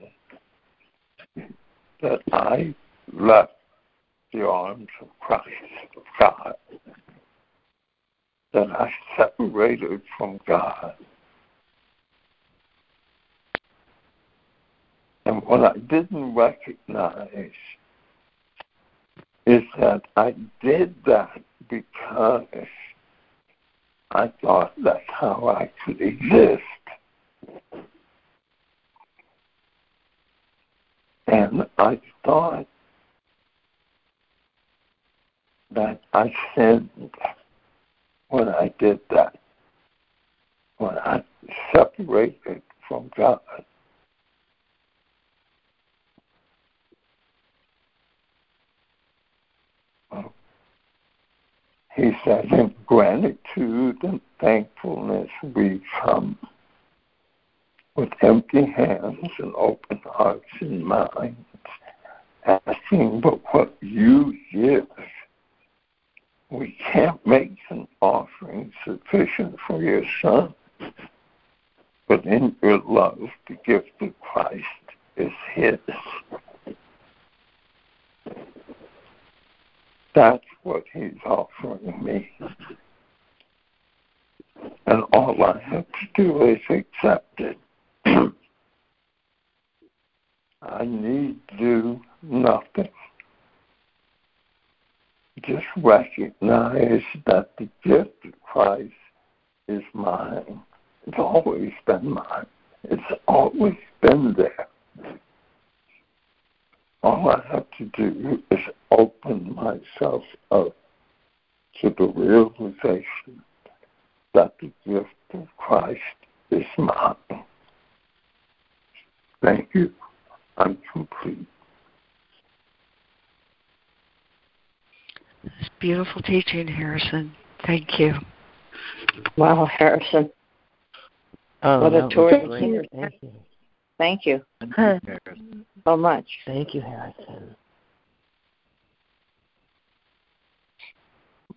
that I left the arms of Christ, of God, that I separated from God. And what I didn't recognize is that I did that because I thought that's how I could exist. And I thought that I sinned when I did that, when I separated from God. He said, in gratitude and thankfulness we come with empty hands and open hearts and minds, asking but what you give. We can't make an offering sufficient for your Son, but in your love, the gift of Christ is His. That's what He's offering me. And all I have to do is accept it. [clears throat] I need do nothing. Just recognize that the gift of Christ is mine. It's always been mine. It's always been there. All I have to do is open myself up to the realization that the gift of Christ is mine. Thank you. I'm complete. It's beautiful teaching, Harrison. Thank you. Wow, Harrison. Oh, what a tour. Thank you. Thank you. Thank you. Thank you, so much. Thank you, Harrison.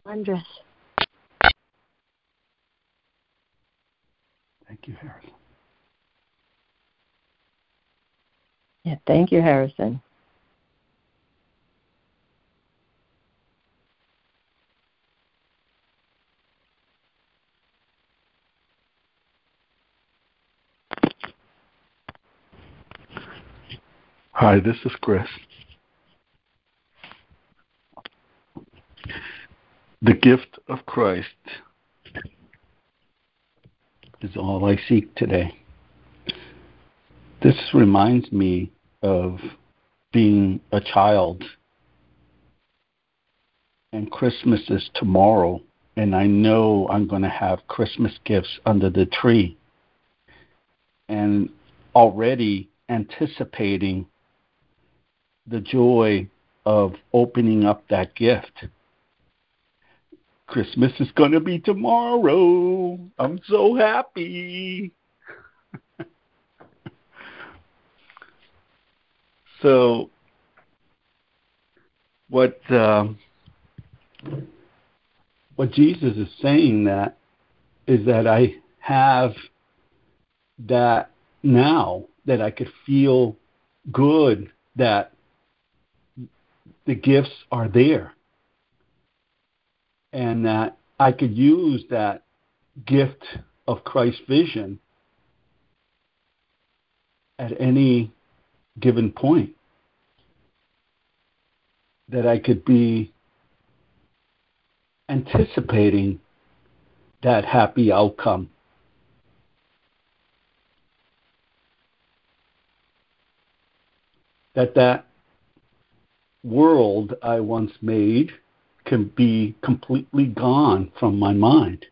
Wondrous. Thank you, Harrison. Yeah, thank you, Harrison. Hi, this is Chris. The gift of Christ is all I seek today. This reminds me of being a child, and Christmas is tomorrow, and I know I'm going to have Christmas gifts under the tree, and already anticipating the joy of opening up that gift. Christmas is going to be tomorrow. I'm so happy. [laughs] so, what uh, what Jesus is saying that is that I have that now that I could feel good that the gifts are there and that I could use that gift of Christ's vision at any given point. That I could be anticipating that happy outcome. That that world I once made can be completely gone from my mind.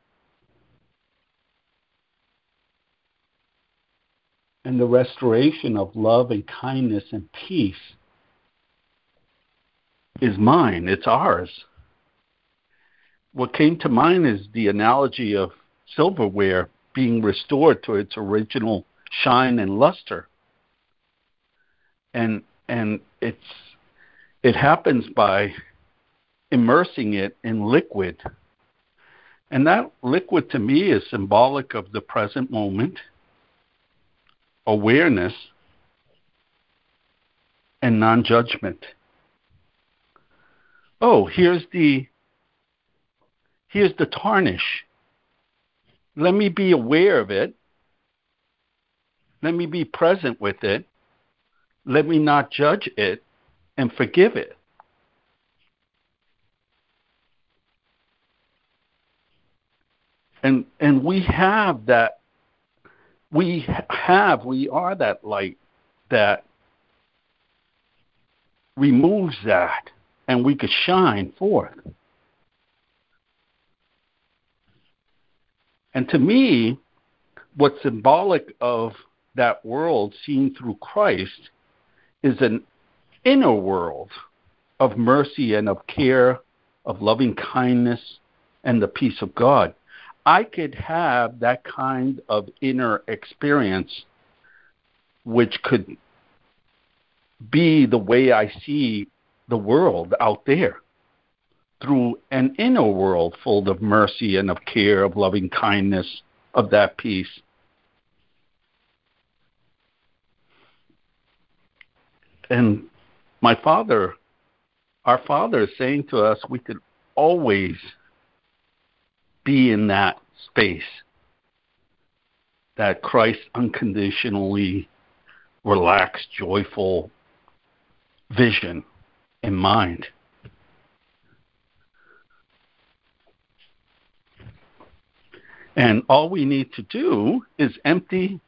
And the restoration of love and kindness and peace is mine, it's ours. What came to mind is the analogy of silverware being restored to its original shine and luster. And and it's it happens by immersing it in liquid. And that liquid to me is symbolic of the present moment, awareness, and non judgment. Oh, here's the here's the tarnish. Let me be aware of it. Let me be present with it. Let me not judge it and forgive it. and and we have that we have we are that light that removes that and we could shine forth and to me what's symbolic of that world seen through Christ is an inner world of mercy and of care of loving kindness and the peace of God I could have that kind of inner experience, which could be the way I see the world out there through an inner world full of mercy and of care, of loving kindness, of that peace. And my father, our father is saying to us, we could always be in that space that Christ unconditionally relaxed, joyful vision in mind. And all we need to do is empty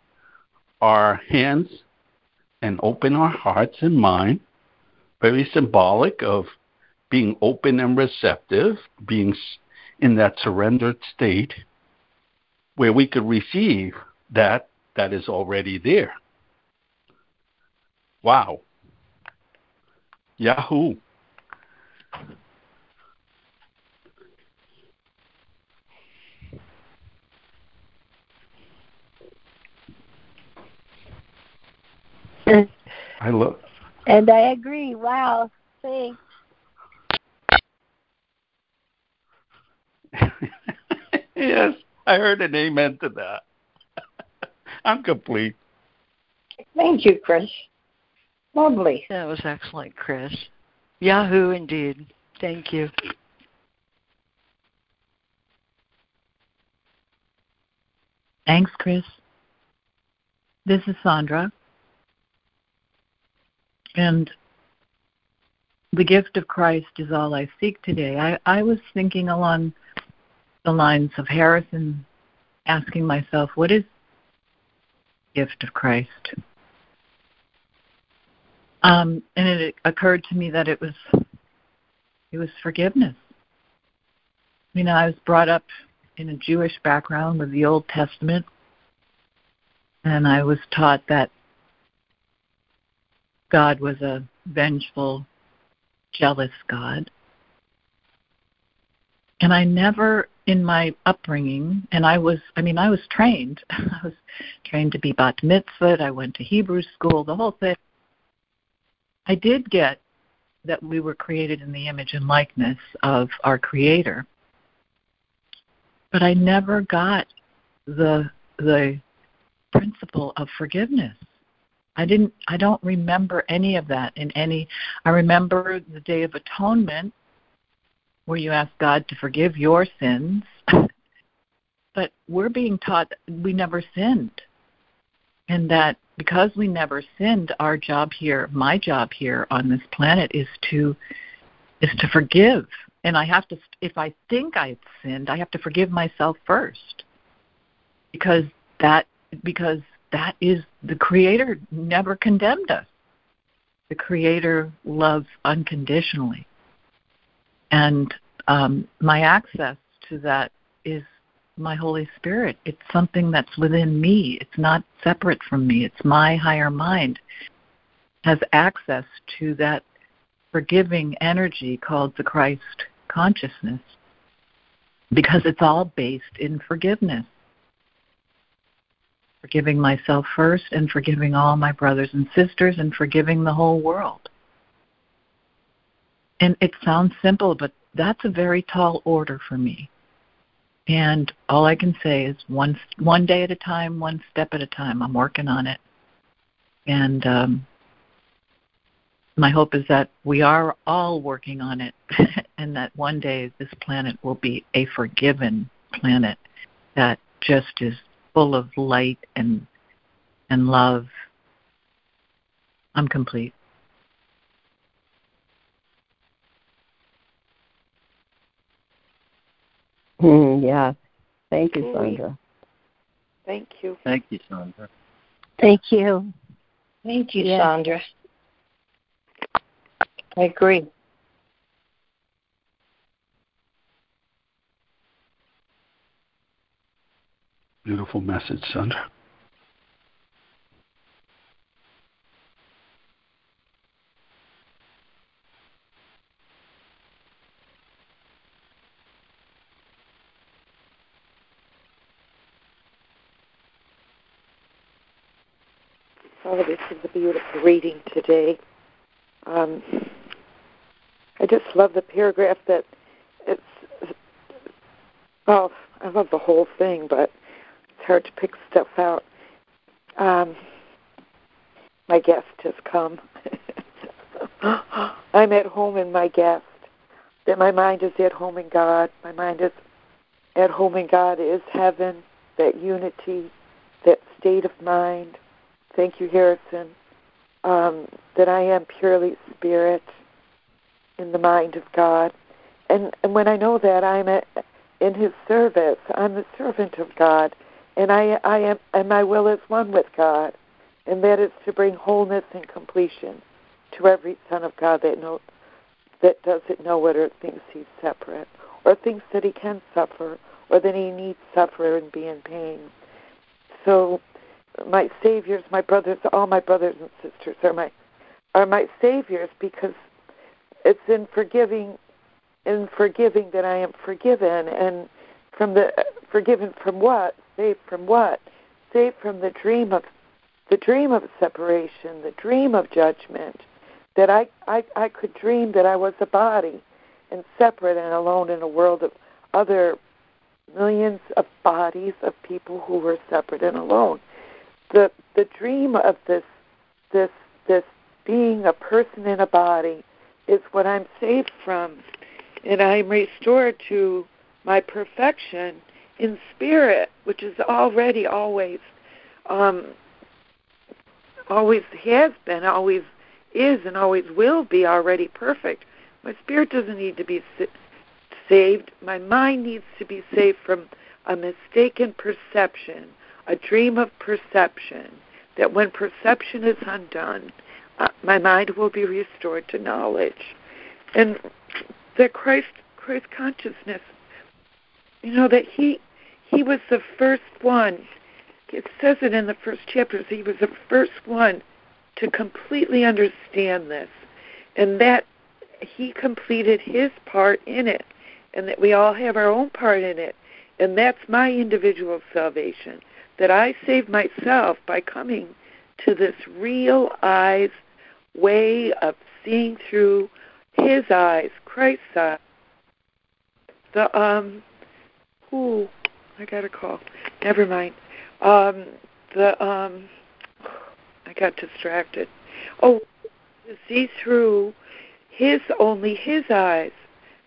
our hands and open our hearts and mind, very symbolic of being open and receptive, being in that surrendered state where we could receive that that is already there. Wow. Yahoo. Mm. I love. And I agree. Wow. Thanks. [laughs] yes, I heard an amen to that. [laughs] I'm complete. Thank you, Chris. Lovely. That was excellent, Chris. Yahoo, indeed. Thank you. Thanks, Chris. This is Sandra. And the gift of Christ is all I seek today. I, I was thinking along the lines of Harrison asking myself, what is the gift of Christ? Um, and it occurred to me that it was it was forgiveness. You know, I was brought up in a Jewish background with the Old Testament, and I was taught that God was a vengeful, jealous God. And I never, in my upbringing, and I was, I mean, I was trained. [laughs] I was trained to be bat mitzvah. I went to Hebrew school, the whole thing. I did get that we were created in the image and likeness of our Creator, but I never got the the principle of forgiveness. I didn't I don't remember any of that in any I remember the day of atonement where you ask God to forgive your sins. [laughs] but we're being taught we never sinned. And that because we never sinned, our job here, my job here on this planet is to is to forgive. And I have to if I think I've sinned, I have to forgive myself first. Because that because that is the creator never condemned us. The creator loves unconditionally. And um, my access to that is my Holy Spirit. It's something that's within me. It's not separate from me. It's my higher mind has access to that forgiving energy called the Christ consciousness because it's all based in forgiveness forgiving myself first and forgiving all my brothers and sisters and forgiving the whole world. And it sounds simple, but that's a very tall order for me. And all I can say is one one day at a time, one step at a time. I'm working on it. And um, my hope is that we are all working on it, [laughs] and that one day this planet will be a forgiven planet that just is full of light and and love. I'm complete. Mm, yeah. Thank you, Sandra. Thank you. Thank you, Sandra. Thank you. Thank you, Sandra. I agree. Beautiful message, Sandra. Oh, this is a beautiful reading today. Um, I just love the paragraph that it's. Oh, I love the whole thing, but hard to pick stuff out. Um, my guest has come. [laughs] I'm at home in my guest. That my mind is at home in God. My mind is at home in God is heaven, that unity, that state of mind. Thank you, Harrison. Um, that I am purely spirit in the mind of God. And, and when I know that, I'm at, in His service. I'm the servant of God and I, I am, and my will is one with God, and that is to bring wholeness and completion to every son of God that knows that doesn't know it or thinks he's separate, or thinks that he can suffer, or that he needs suffer and be in pain. So, my saviors, my brothers, all my brothers and sisters are my are my saviors because it's in forgiving, in forgiving that I am forgiven, and from the forgiven from what Saved from what? Saved from the dream of the dream of separation, the dream of judgment. That I, I, I could dream that I was a body and separate and alone in a world of other millions of bodies of people who were separate and alone. The the dream of this this this being a person in a body is what I'm saved from. And I'm restored to my perfection in spirit, which is already always, um, always has been, always is and always will be already perfect. My spirit doesn't need to be saved. My mind needs to be saved from a mistaken perception, a dream of perception, that when perception is undone, uh, my mind will be restored to knowledge. And that Christ Christ consciousness, you know, that he he was the first one. It says it in the first chapters. He was the first one to completely understand this, and that he completed his part in it, and that we all have our own part in it, and that's my individual salvation. That I save myself by coming to this real eyes way of seeing through his eyes, Christ's eyes. The um, who I got a call. Never mind. Um, the um, I got distracted. Oh, to see through his only his eyes.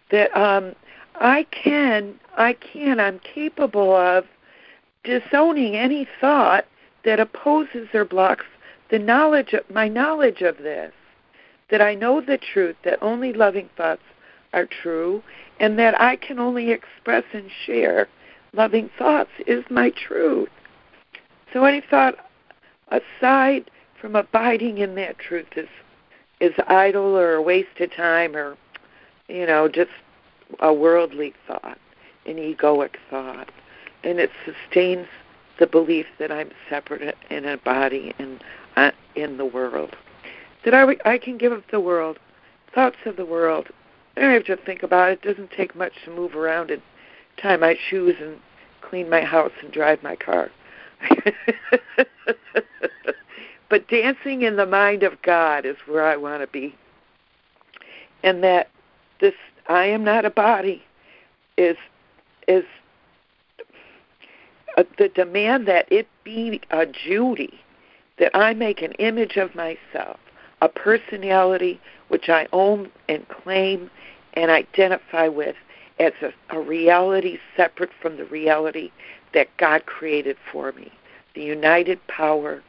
That um, I can, I can, I'm capable of disowning any thought that opposes or blocks the knowledge of my knowledge of this. That I know the truth, that only loving thoughts are true, and that I can only express and share loving thoughts is my truth. So any thought aside from abiding in that truth is is idle or a waste of time or you know just a worldly thought, an egoic thought, and it sustains the belief that I'm separate in a body and uh, in the world. That I, I can give up the world, thoughts of the world. I don't have to think about it. It doesn't take much to move around and tie my shoes and clean my house and drive my car. [laughs] but dancing in the mind of God is where I want to be. And that this I am not a body is is uh, the demand that it be a Judy, that I make an image of myself, a personality which I own and claim and identify with as a, a reality separate from the reality that God created for me, the united power,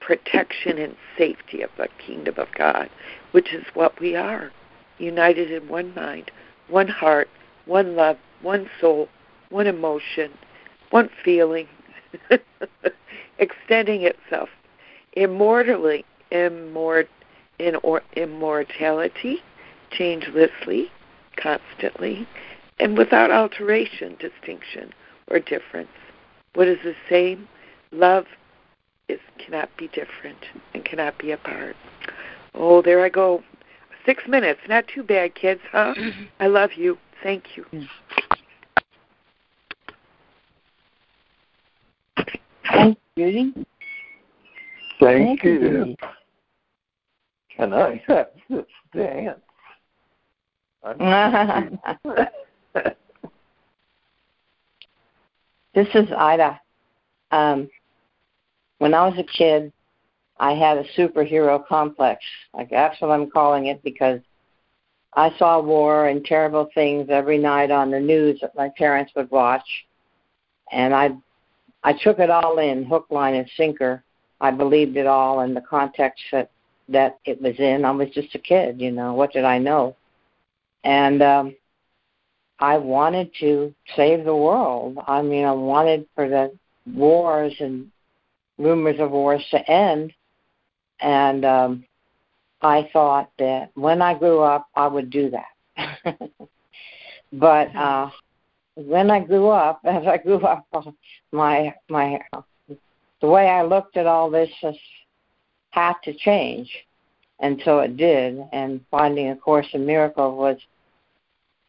protection, and safety of the kingdom of God, which is what we are. United in one mind, one heart, one love, one soul, one emotion, one feeling, [laughs] extending itself immortally, immort, in or, immortality, changelessly, constantly, and without alteration, distinction, or difference. What is the same? Love is cannot be different and cannot be apart. Oh, there I go. Six minutes. Not too bad, kids, huh? Mm-hmm. I love you. Thank you. Thank you. Thank, Thank you. Can I [laughs] have this [laughs] dance? [laughs] this is Ida. Um, when I was a kid, I had a superhero complex. Like that's what I'm calling it because I saw war and terrible things every night on the news that my parents would watch, and I I took it all in, hook, line, and sinker. I believed it all in the context that that it was in. I was just a kid, you know. What did I know? And um, I wanted to save the world. I mean, I wanted for the wars and rumors of wars to end and um, I thought that when I grew up, I would do that. [laughs] but uh, when I grew up, [laughs] as I grew up, my my the way I looked at all this just had to change, and so it did. And finding a Course in Miracles was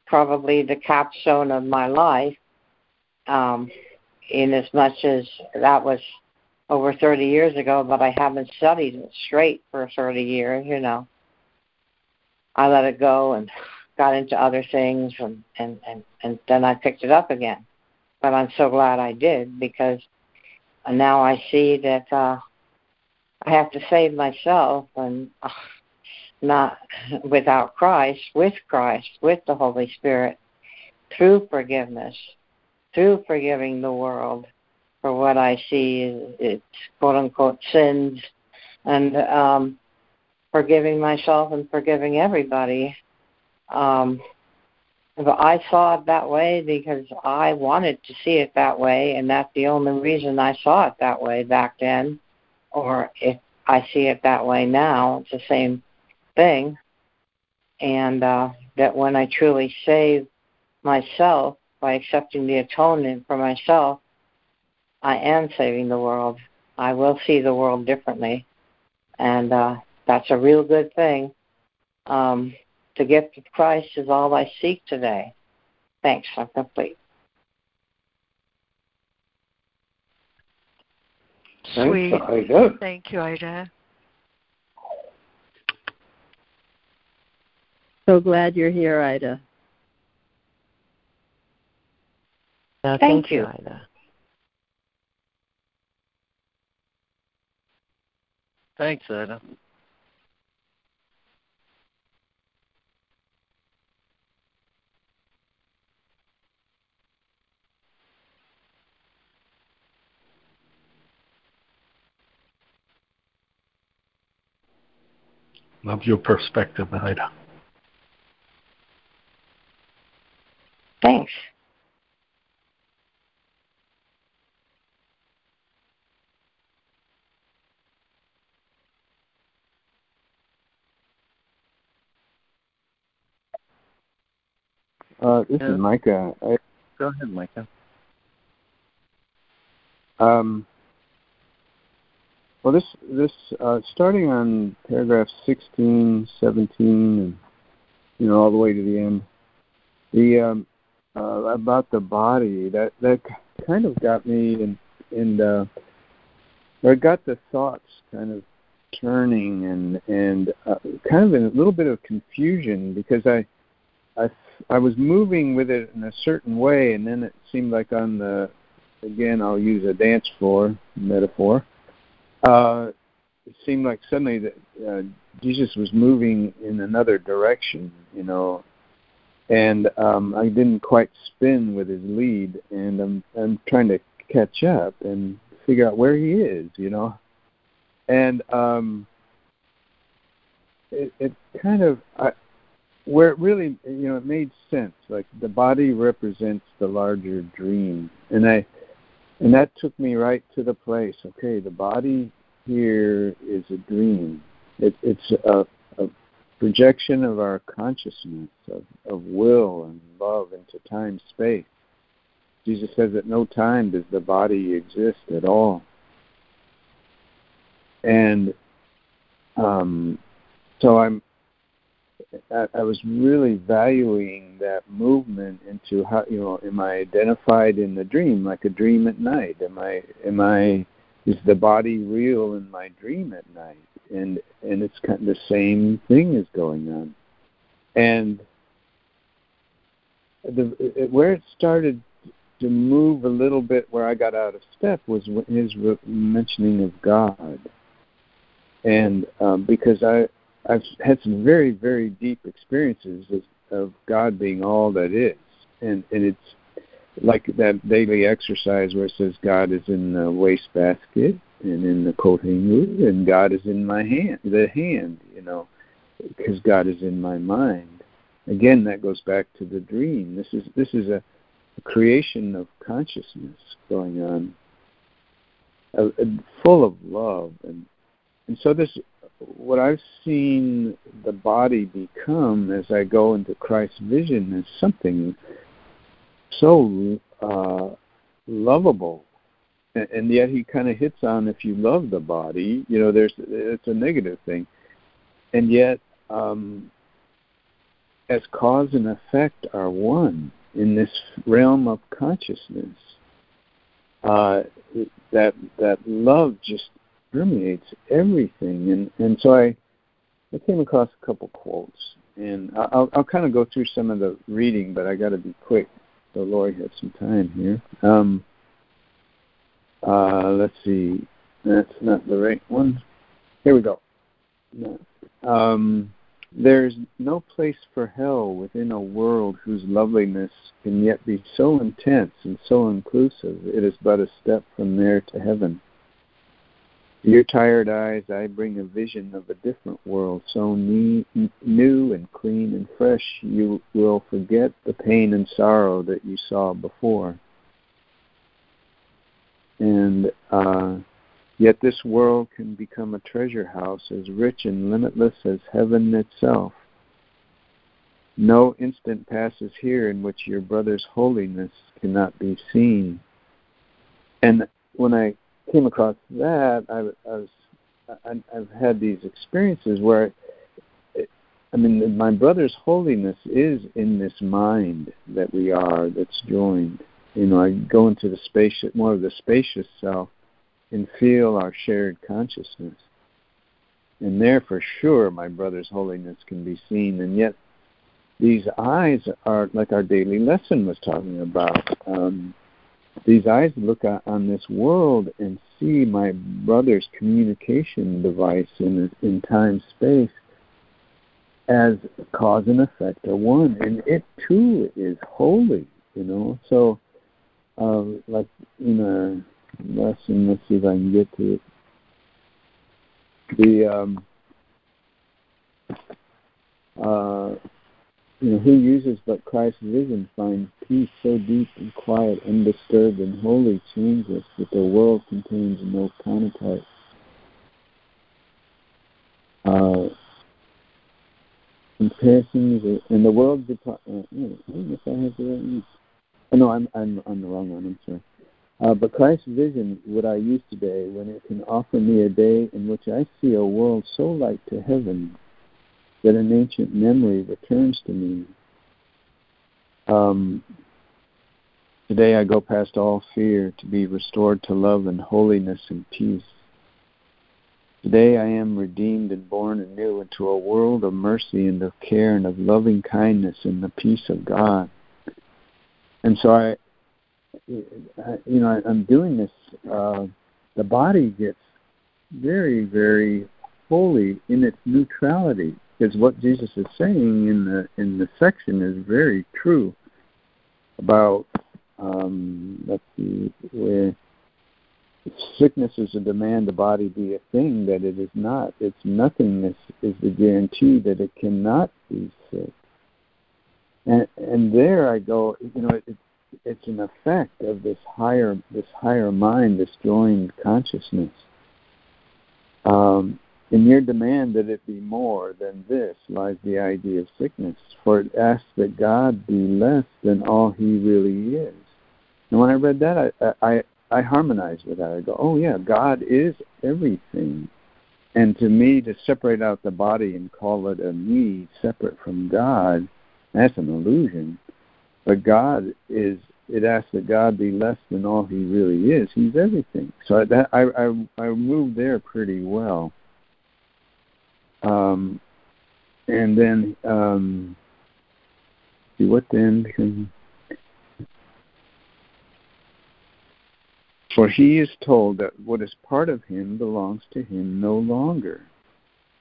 probably the capstone of my life. Um, in as much as that was over 30 years ago, but I haven't studied it straight for 30 years, you know. I let it go and got into other things and, and, and, and then I picked it up again. But I'm so glad I did because now I see that uh, I have to save myself and uh, not [laughs] without Christ, with Christ, with the Holy Spirit, through forgiveness, through forgiving the world, for what I see it's quote unquote sins and um forgiving myself and forgiving everybody. Um, but I saw it that way because I wanted to see it that way, and that's the only reason I saw it that way back then. Or if I see it that way now, it's the same thing. And uh, that when I truly save myself by accepting the atonement for myself, I am saving the world. I will see the world differently. And uh, that's a real good thing. Um, the gift of Christ is all I seek today. Thanks. I'm complete. Sweet. Thanks, Ida. Thank you, Ida. So glad you're here, Ida. Uh, Thank thank you. Ida. Thanks, Ida. Love your perspective, Ida. Thanks. Uh, this Yeah. is Micah. I, Go ahead, Micah. um, well, this this uh, starting on paragraph 16, 17, and you know all the way to the end. The um, uh, about the body that that kind of got me in in uh, or got the thoughts kind of turning and and uh, kind of in a little bit of confusion because I I I was moving with it in a certain way, and then it seemed like on the again I'll use a dance floor metaphor. Uh, it seemed like suddenly that uh, Jesus was moving in another direction, you know, and um, I didn't quite spin with his lead, and I'm I'm trying to catch up and figure out where he is, you know, and um, it, it kind of I, where it really you know it made sense like the body represents the larger dream. And i and that took me right to the place. Okay the body here is a dream. It, it's a, a projection of our consciousness of, of will and love into time space. Jesus says at no time does the body exist at all. And um so i'm I, I was really valuing that movement into how you know am I identified in the dream like a dream at night? Am I am I is the body real in my dream at night? And and it's kind of the same thing is going on, and the it, where it started to move a little bit where I got out of step was his mentioning of God, and um, because I I've had some very, very deep experiences of, of God being all that is, and and it's like that daily exercise where it says God is in the wastebasket and in the hanger, and God is in my hand, the hand, you know, because God is in my mind. Again, that goes back to the dream. This is this is a, a creation of consciousness going on, uh, full of love, and and so this what I've seen the body become as I go into Christ's vision is something so uh, lovable, and, yet he kind of hits on if you love the body, you know, there's it's a negative thing, and yet um, as cause and effect are one in this realm of consciousness. Uh, that that love just permeates everything. And and so I I came across a couple quotes, and I'll I'll kind of go through some of the reading, but I got to be quick. So Lori has some time here. Um, uh, let's see, that's not the right one. Here we go. No. Um, there's no place for hell within a world whose loveliness can yet be so intense and so inclusive. It is but a step from there to heaven. Your tired eyes, I bring a vision of a different world, so new and clean and fresh, you will forget the pain and sorrow that you saw before. And uh, yet, this world can become a treasure house as rich and limitless as heaven itself. No instant passes here in which your brother's holiness cannot be seen. And when I came across that, I, I was I, I've had these experiences where, I mean, my brother's holiness is in this mind that we are that's joined. You know, I go into the spacious, more of the spacious self, and feel our shared consciousness. And there, for sure, my brother's holiness can be seen. And yet, these eyes are like our daily lesson was talking about. Um, these eyes look on this world and see my brother's communication device in in time space as cause and effect are one, and it too is holy. You know, so um, like in a lesson, let's see if I can get to it. The um, uh, you know, who uses but Christ's vision finds peace so deep and quiet, undisturbed and wholly changeless that the world contains no counterpart. Uh, comparisons and the depart. Uh, I don't know if I have the right one. Oh, no, I'm I'm on the wrong one. I'm sorry. Uh, but Christ's vision, what I use today, when it can offer me a day in which I see a world so like to heaven that an ancient memory returns to me. Um, today I go past all fear to be restored to love and holiness and peace. Today I am redeemed and born anew into a world of mercy and of care and of loving kindness and the peace of God. And so I, you know, I, am doing this. Uh, the body gets very, very holy in its neutrality because what Jesus is saying in the in the section is very true about um, let's see where sickness is a demand the body be a thing that it is not. Its nothingness is the guarantee that it cannot be sick. And and there I go, you know, it, it's an effect of this higher this higher mind, this joined consciousness. Um, in your demand that it be more than this lies the idea of sickness, for it asks that God be less than all he really is. And when I read that, I, I, I harmonized with that. I go, oh, yeah, God is everything. And to me, to separate out the body and call it a me separate from God, that's an illusion. But God is, it asks that God be less than all he really is. He's everything. So that, I, I, I moved there pretty well. Um, and then, um, see what then can. For he is told that what is part of him belongs to him no longer.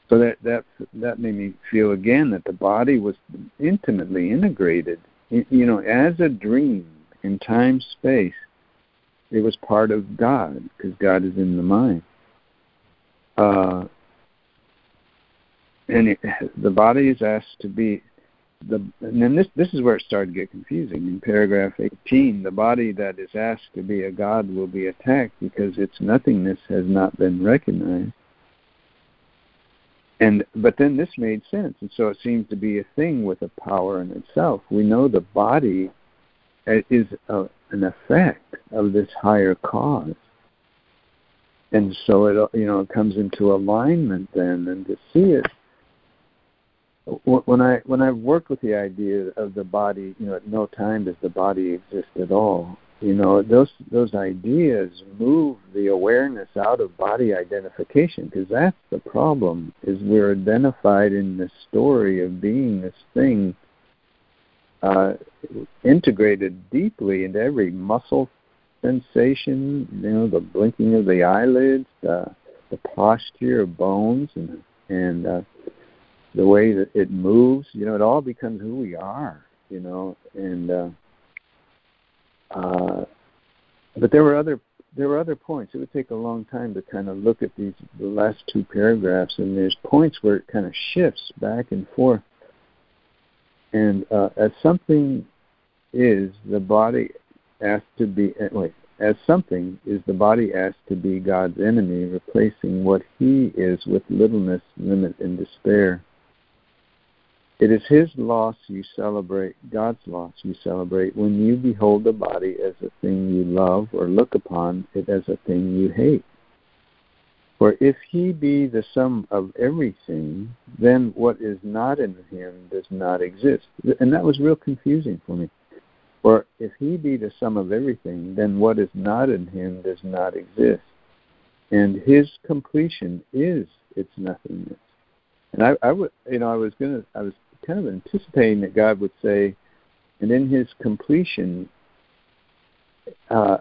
So that that that made me feel again that the body was intimately integrated, you know, as a dream in time space. It was part of God because God is in the mind. Uh, and the body is asked to be the and then this this is where it started to get confusing. In paragraph 18 the body that is asked to be a god will be attacked because its nothingness has not been recognized. And but then this made sense. And so it seems to be a thing with a power in itself. We know the body uh, is a, an effect of this higher cause. And so it you know it comes into alignment then and to see it when I when I've worked with the idea of the body, you know, at no time does the body exist at all. You know, those those ideas move the awareness out of body identification because that's the problem. Is we're identified in the story of being this thing, uh, integrated deeply into every muscle sensation. You know, the blinking of the eyelids, the the posture of bones, and and uh, the way that it moves, you know, it all becomes who we are, you know, and uh, uh, but there were other there were other points. It would take a long time to kind of look at these the last two paragraphs, and there's points where it kind of shifts back and forth. And uh, as something is, the body asked to be uh, wait. As something is the body asked to be God's enemy, replacing what He is with littleness, limit, and despair. It is His loss you celebrate, God's loss you celebrate, when you behold the body as a thing you love or look upon it as a thing you hate. For if He be the sum of everything, then what is not in Him does not exist. And that was real confusing for me. For if He be the sum of everything, then what is not in Him does not exist. And His completion is its nothingness. And I, I would, you know, I was gonna, I was kind of anticipating that God would say, and in His completion, uh,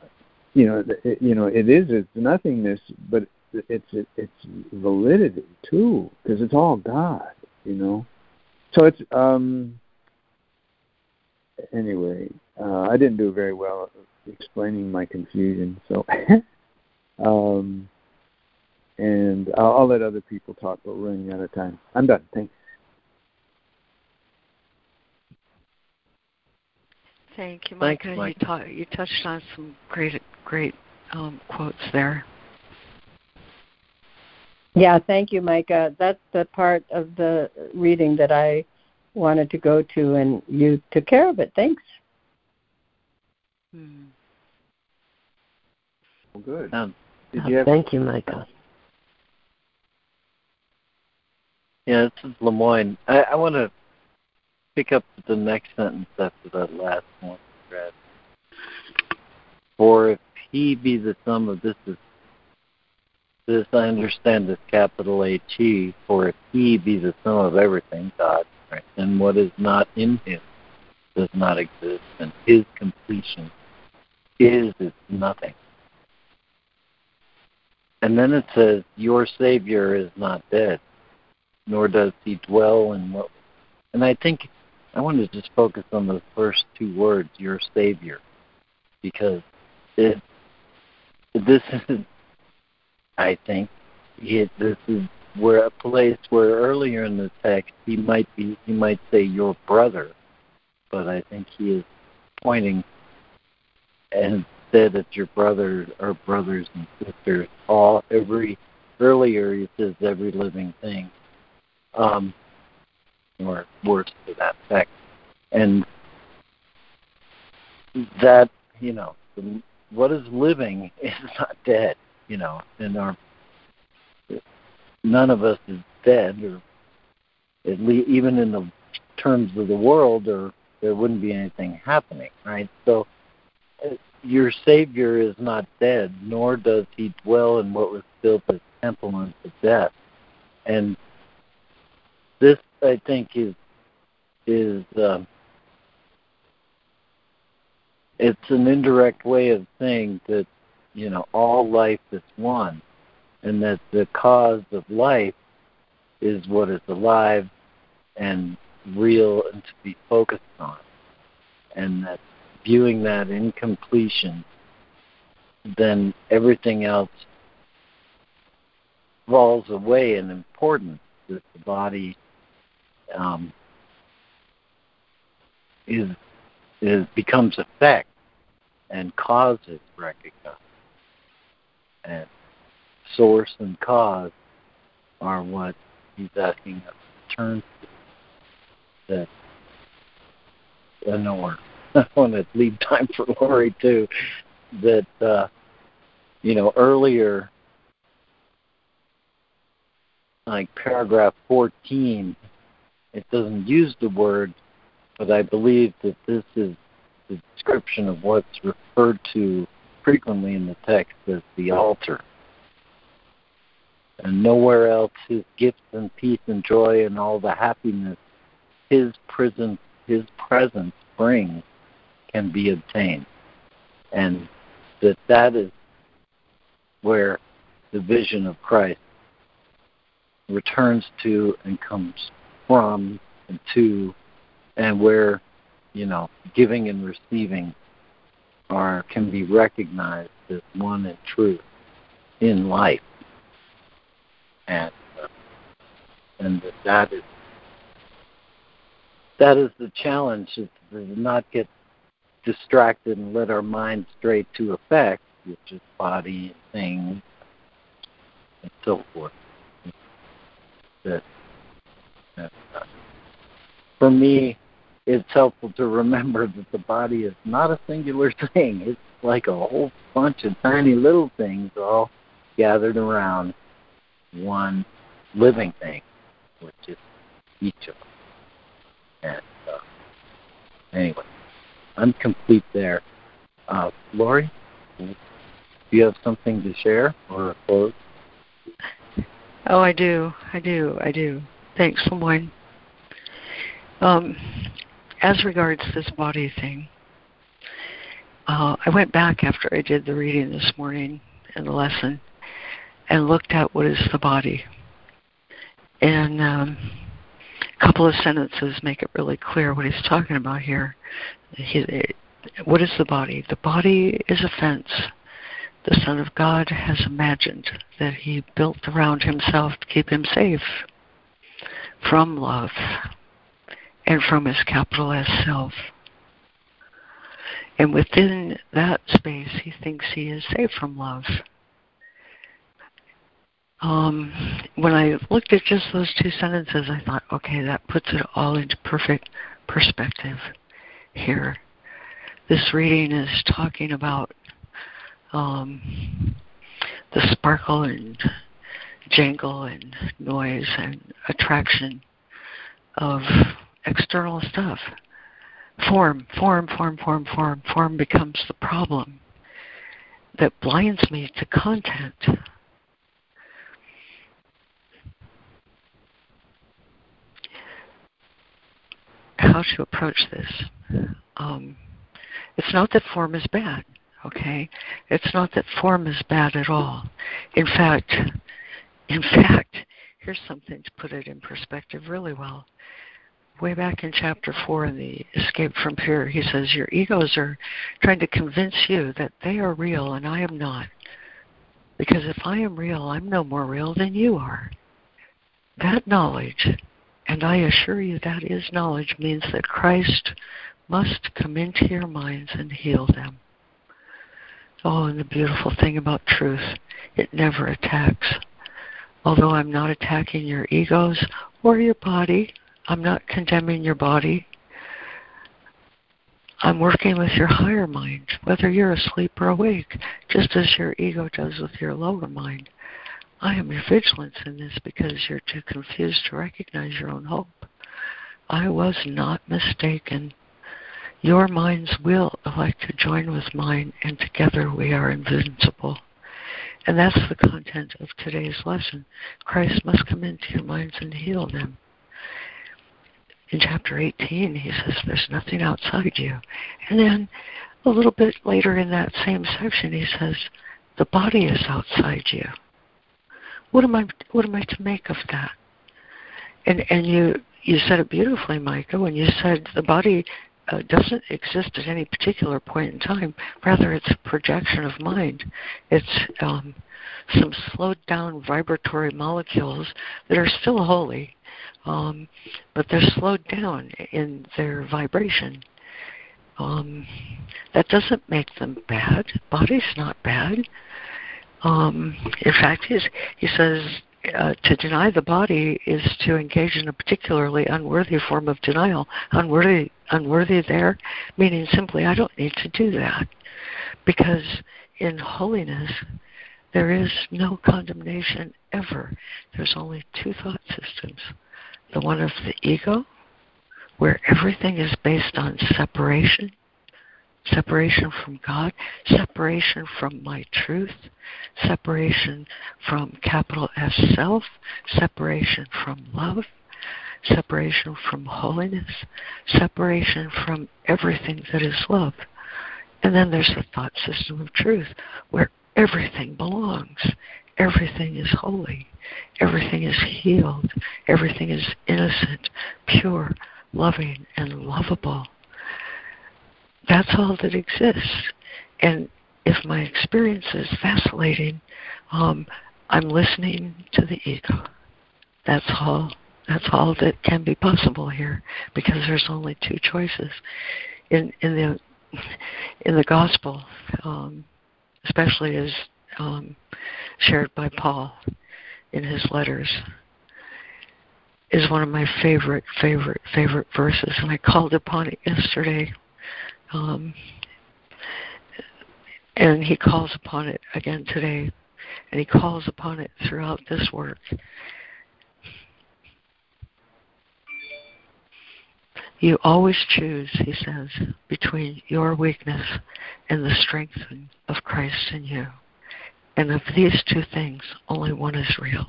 you know, it, you know, it is its nothingness, but it's it, it's validity too, because it's all God, you know. So it's um. Anyway, uh, I didn't do very well explaining my confusion, so. [laughs] um and I'll, I'll, let other people talk, but we're running out of time. I'm done. Thanks. Thank you, Micah. Thanks, Mike. you, ta- you touched on some great, great um, quotes there. Yeah, thank you, Micah. That's the part of the reading that I wanted to go to, and you took care of it. Thanks. Hmm. Well, good. Um, you have- thank you, Micah. Yeah, this is LeMoyne. I, I want to pick up the next sentence after that last one read. For if he be the sum of this is this I understand as capital H E, for if he be the sum of everything, God, right, and what is not in him does not exist, and his completion is its nothing. And then it says, Your Savior is not dead, nor does he dwell in what and I think I want to just focus on the first two words, your Savior, because it, this is, I think, it, this is where a place where earlier in the text he might be, he might say your brother, but I think he is pointing and said that your brother or brothers and sisters, all every earlier he says every living thing, um, or words to that effect and that you know what is living [laughs] is not dead you know and our none of us is dead or at least even in the terms of the world or there wouldn't be anything happening right? So uh, your savior is not dead nor does he dwell in what was built as temple unto death. And this i think is is um, it's an indirect way of saying that you know all life is one and that the cause of life is what is alive and real and to be focused on. And that viewing that in completion then everything else falls away in importance that the body um, is is becomes effect and causes recognized. And source and cause are what he's asking us to turn to. That I [laughs] I want to leave time for Lori too. That uh, you know earlier, like paragraph fourteen, it doesn't use the word, but I believe that this is the description of what's referred to frequently in the text as the altar. And nowhere else his gifts and peace and joy and all the happiness his presence his presence brings can be obtained. And that that is where the vision of Christ returns to and comes from and to and where you know, giving and receiving are can be recognized as one and true in life, and uh, and that, that is that is the challenge is to not get distracted and let our mind stray to effect, which is body and things and so forth. That, for me, it's helpful to remember that the body is not a singular [laughs] thing. It's like a whole bunch of tiny little things all gathered around one living thing, which is each of them. And uh, anyway, I'm complete there. Uh, Lori, do you have something to share or a close? Oh, I do. I do. I do. Thanks, LeMoyne. Um, as regards this body thing, uh, I went back after I did the reading this morning and the lesson and looked at what is the body. And um, a couple of sentences make it really clear what he's talking about here. He, what is the body? The body is a fence. The Son of God has imagined that he built around himself to keep him safe from love and from his capital S self. And within that space, he thinks he is safe from love. Um, when I looked at just those two sentences, I thought, okay, that puts it all into perfect perspective here. This reading is talking about um, the sparkle and jangle and noise and attraction of external stuff. Form, form, form, form, form, form becomes the problem that blinds me to content. How to approach this? Um, it's not that form is bad, okay? It's not that form is bad at all. In fact, in fact, here's something to put it in perspective really well way back in chapter 4 in the Escape from Fear, he says, Your egos are trying to convince you that they are real and I am not. Because if I am real, I'm no more real than you are. That knowledge, and I assure you that is knowledge, means that Christ must come into your minds and heal them. Oh, and the beautiful thing about truth, it never attacks. Although I'm not attacking your egos or your body, I'm not condemning your body. I'm working with your higher mind, whether you're asleep or awake, just as your ego does with your lower mind. I am your vigilance in this because you're too confused to recognize your own hope. I was not mistaken. Your mind's will elect to join with mine, and together we are invincible. And that's the content of today's lesson. Christ must come into your minds and heal them in chapter 18, he says, There's nothing outside you. And then a little bit later in that same section, he says, The body is outside you. What am I, what am I to make of that? And, and you, you said it beautifully, Micah, when you said the body uh, doesn't exist at any particular point in time. Rather, it's a projection of mind. It's um, some slowed down vibratory molecules that are still holy, um, but they're slowed down in their vibration. Um, that doesn't make them bad. Body's not bad. Um, in fact, he's, he says uh, to deny the body is to engage in a particularly unworthy form of denial. Unworthy, unworthy there, meaning simply, I don't need to do that, because in holiness there is no condemnation ever. There's only two thought systems: the one of the ego, where everything is based on separation, separation from God, separation from my truth, separation from capital S self, separation from love, separation from holiness, separation from everything that is love. And then there's the thought system of truth, where everything belongs. Everything is holy. Everything is healed. Everything is innocent, pure, loving, and lovable. That's all that exists. And if my experience is vacillating, um, I'm listening to the ego. That's all. That's all that can be possible here, because there's only two choices. In in the in the gospel, um, especially as um, shared by Paul in his letters, is one of my favorite, favorite, favorite verses, and I called upon it yesterday. Um, and he calls upon it again today, and he calls upon it throughout this work. You always choose, he says, between your weakness and the strength of Christ in you. And of these two things, only one is real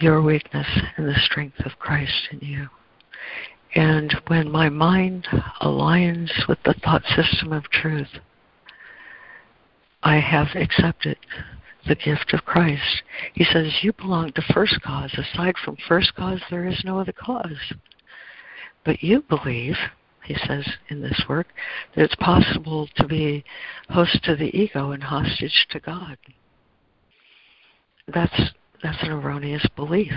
your weakness and the strength of Christ in you. And when my mind aligns with the thought system of truth, I have accepted the gift of Christ. He says, You belong to first cause. Aside from first cause, there is no other cause. But you believe, he says in this work, that it's possible to be host to the ego and hostage to God. That's that's an erroneous belief.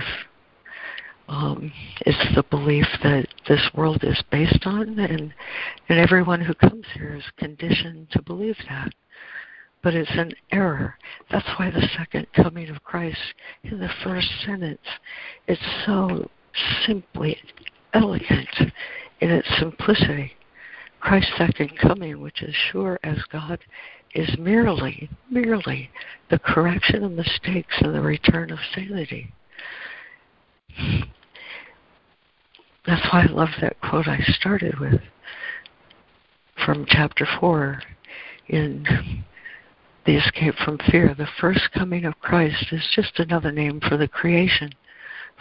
Um, it's the belief that this world is based on, and and everyone who comes here is conditioned to believe that. But it's an error. That's why the second coming of Christ in the first sentence, it's so simply elegant in its simplicity. Christ's second coming, which is sure as God is merely, merely the correction of mistakes and the return of sanity. That's why I love that quote I started with from chapter 4 in The Escape from Fear. The first coming of Christ is just another name for the creation,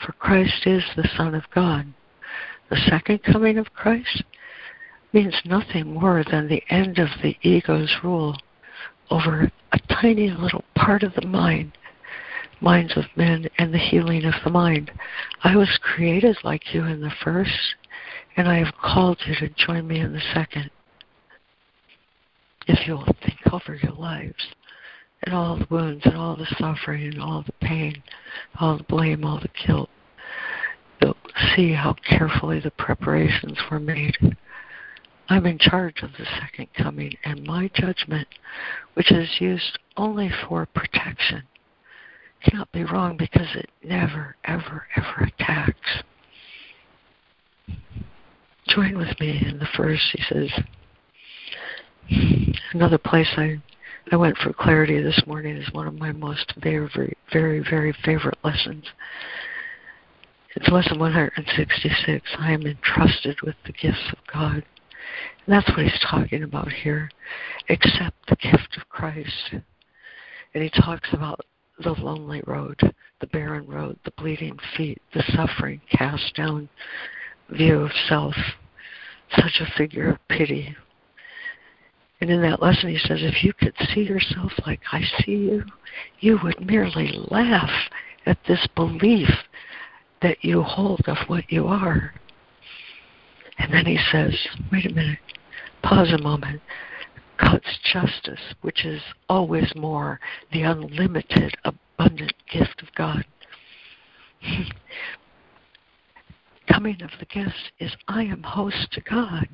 for Christ is the Son of God. The second coming of Christ means nothing more than the end of the ego's rule over a tiny little part of the mind, minds of men, and the healing of the mind. I was created like you in the first, and I have called you to join me in the second. If you'll think over your lives and all the wounds and all the suffering and all the pain, all the blame, all the guilt, you'll see how carefully the preparations were made I'm in charge of the second coming, and my judgment, which is used only for protection, cannot be wrong because it never, ever, ever attacks. Join with me in the first, he says. Another place I I went for clarity this morning is one of my most very, very, very, favorite lessons. It's lesson 166. I am entrusted with the gifts of God. And that's what he's talking about here. Accept the gift of Christ. And he talks about the lonely road, the barren road, the bleeding feet, the suffering, cast down view of self, such a figure of pity. And in that lesson, he says, if you could see yourself like I see you, you would merely laugh at this belief that you hold of what you are. And then he says, wait a minute, Pause a moment. God's justice, which is always more, the unlimited, abundant gift of God. [laughs] Coming of the gift is I am host to God.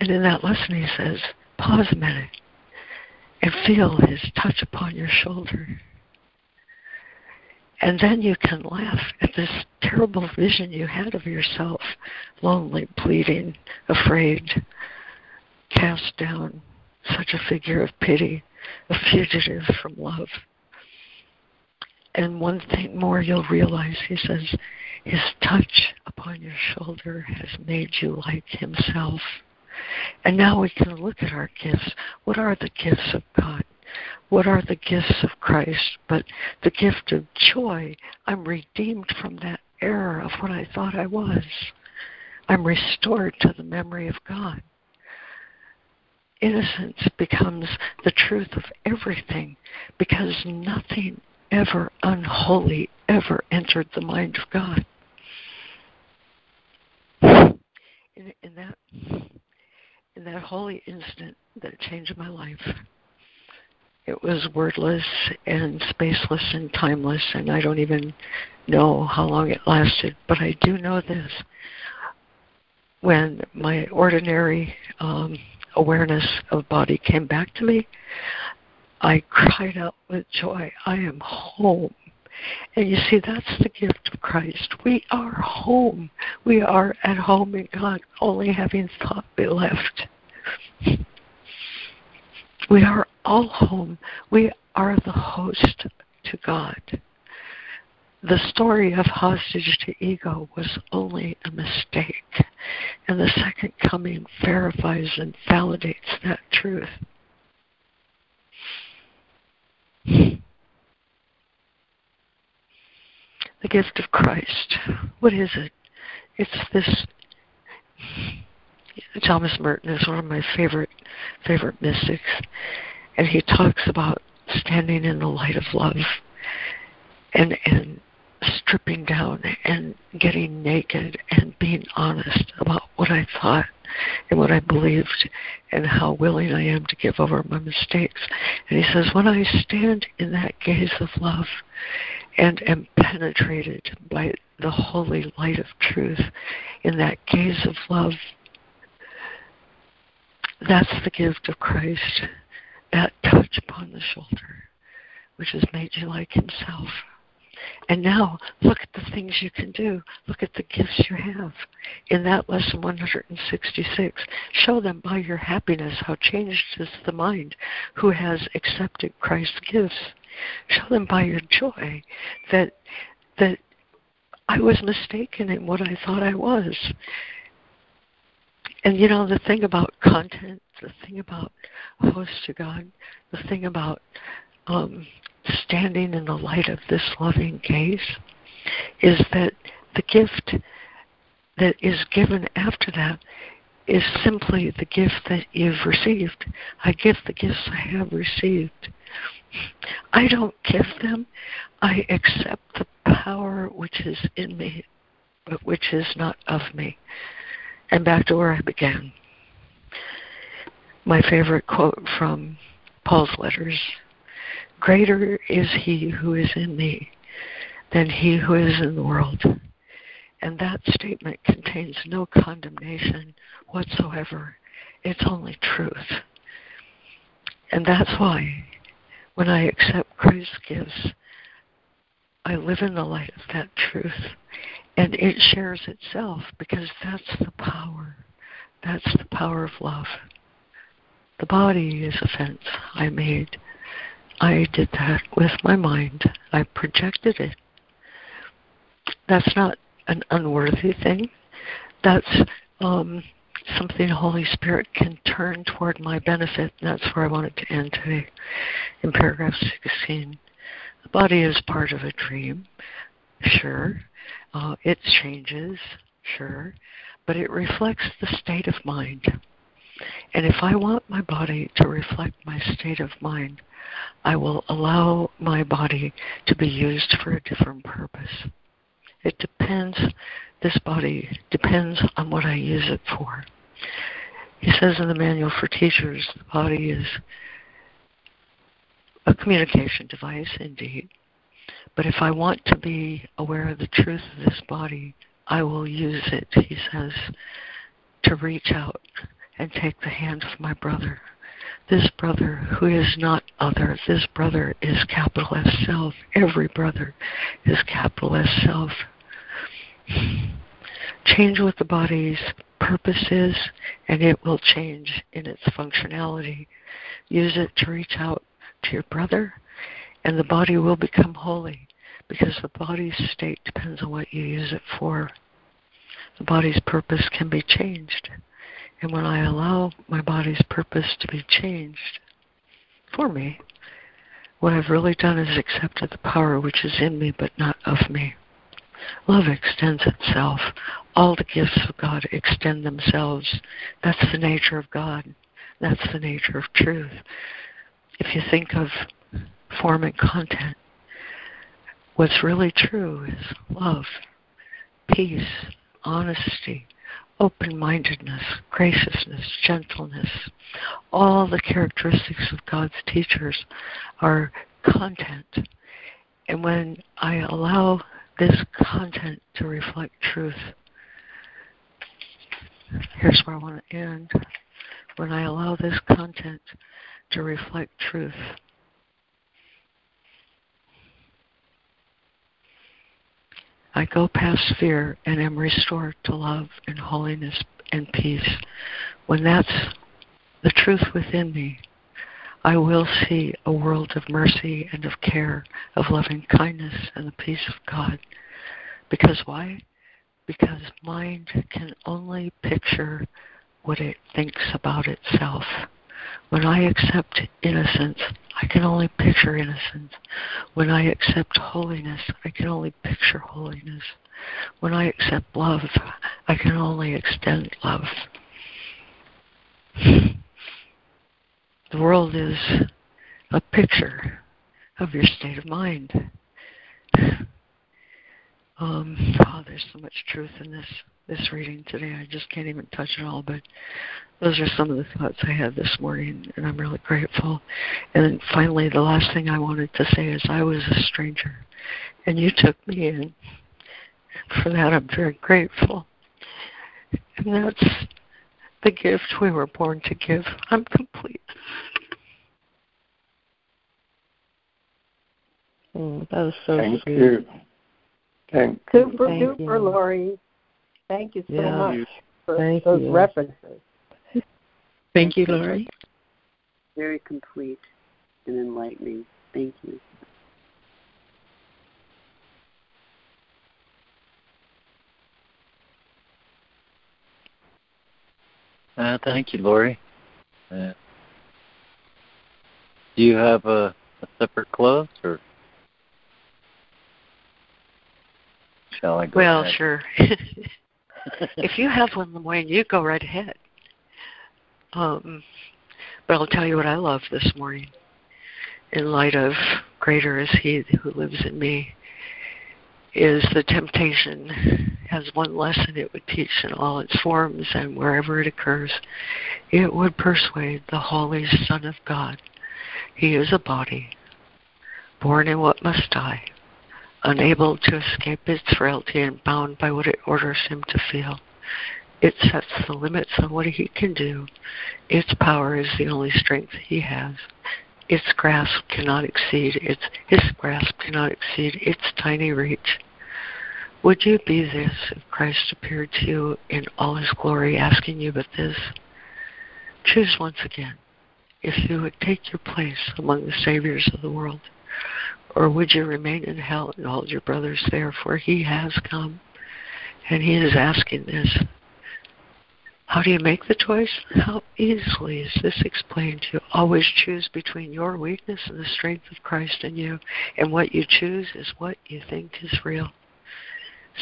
And in that lesson, he says, pause a minute and feel his touch upon your shoulder. And then you can laugh at this terrible vision you had of yourself, lonely, pleading, afraid, cast down, such a figure of pity, a fugitive from love. And one thing more you'll realize, he says, his touch upon your shoulder has made you like himself. And now we can look at our gifts. What are the gifts of God? What are the gifts of Christ but the gift of joy? I'm redeemed from that error of what I thought I was. I'm restored to the memory of God. Innocence becomes the truth of everything because nothing ever unholy ever entered the mind of God. In, in that in that holy instant that changed my life, it was wordless and spaceless and timeless, and I don't even know how long it lasted, but I do know this. When my ordinary um, awareness of body came back to me, I cried out with joy, I am home. And you see, that's the gift of Christ. We are home. We are at home in God, only having thought be left. We are all home. We are the host to God. The story of hostage to ego was only a mistake, and the second coming verifies and validates that truth. The gift of Christ. What is it? It's this. Thomas Merton is one of my favorite favorite mystics, and he talks about standing in the light of love and and stripping down and getting naked and being honest about what I thought and what I believed and how willing I am to give over my mistakes. And he says, when I stand in that gaze of love and am penetrated by the holy light of truth, in that gaze of love, that's the gift of Christ, that touch upon the shoulder, which has made you like Himself. And now, look at the things you can do. Look at the gifts you have. In that lesson 166, show them by your happiness how changed is the mind who has accepted Christ's gifts. Show them by your joy that that I was mistaken in what I thought I was. And you know, the thing about content, the thing about host to God, the thing about um, standing in the light of this loving gaze is that the gift that is given after that is simply the gift that you've received. I give the gifts I have received. I don't give them, I accept the power which is in me, but which is not of me and back to where I began. My favorite quote from Paul's letters Greater is he who is in me than he who is in the world. And that statement contains no condemnation whatsoever. It's only truth. And that's why when I accept Christ's gifts, I live in the light of that truth and it shares itself because that's the power. That's the power of love. The body is a fence I made. I did that with my mind. I projected it. That's not an unworthy thing. That's um, something the Holy Spirit can turn toward my benefit. And that's where I wanted to end today in paragraph 16. The body is part of a dream, sure. Uh, it changes, sure, but it reflects the state of mind. And if I want my body to reflect my state of mind, I will allow my body to be used for a different purpose. It depends, this body depends on what I use it for. He says in the Manual for Teachers, the body is a communication device, indeed, but if I want to be aware of the truth of this body, I will use it, he says, to reach out and take the hand of my brother. This brother who is not other, this brother is capital S self. Every brother is capital S self. Change what the body's purpose is, and it will change in its functionality. Use it to reach out to your brother, and the body will become holy because the body's state depends on what you use it for. The body's purpose can be changed. And when I allow my body's purpose to be changed for me, what I've really done is accepted the power which is in me but not of me. Love extends itself. All the gifts of God extend themselves. That's the nature of God. That's the nature of truth. If you think of form and content, What's really true is love, peace, honesty, open mindedness, graciousness, gentleness. All the characteristics of God's teachers are content. And when I allow this content to reflect truth, here's where I want to end. When I allow this content to reflect truth, I go past fear and am restored to love and holiness and peace. When that's the truth within me, I will see a world of mercy and of care, of loving kindness and the peace of God. Because why? Because mind can only picture what it thinks about itself. When I accept innocence, I can only picture innocence. When I accept holiness, I can only picture holiness. When I accept love, I can only extend love. [sighs] The world is a picture of your state of mind. [sighs] Um, oh, there's so much truth in this this reading today. I just can't even touch it all, but those are some of the thoughts I had this morning, and I'm really grateful. And then finally, the last thing I wanted to say is I was a stranger, and you took me in. For that, I'm very grateful. And that's the gift we were born to give. I'm complete. Mm, that was so Thank sweet. you. Thank Super Thank duper, you. Lori. Thank you so Yeah. much for Thank those you. references. Thank you, Lori. Very complete and enlightening. Thank you. Uh, thank you, Lori. Uh, do you have a, a separate close, or shall I go Well, ahead? sure. [laughs] if you have one, LeMoyne, you go right ahead. Um, but I'll tell you what I love this morning. In light of greater is He who lives in me, is the temptation has one lesson it would teach in all its forms and wherever it occurs. It would persuade the Holy Son of God. He is a body, born in what must die, unable to escape its frailty and bound by what it orders him to feel. It sets the limits on what he can do. Its power is the only strength he has. Its grasp cannot exceed its his grasp cannot exceed its tiny reach. Would you be this if Christ appeared to you in all his glory, asking you but this? Choose once again if you would take your place among the saviors of the world, or would you remain in hell and hold your brothers there? For he has come, and he is asking this. How do you make the choice? How easily is this explained to you? Always choose between your weakness and the strength of Christ in you, and what you choose is what you think is real.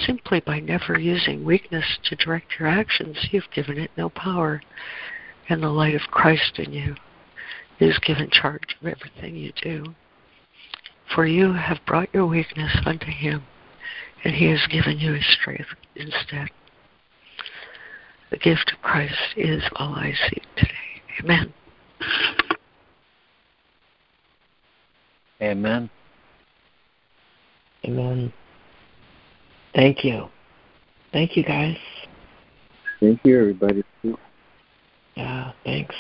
Simply by never using weakness to direct your actions, you've given it no power, and the light of Christ in you is given charge of everything you do. For you have brought your weakness unto him, and he has given you his strength instead. The gift of Christ is all I seek today. Amen. Amen. Amen. Thank you. Thank you, guys. Thank you, everybody. Yeah, thanks.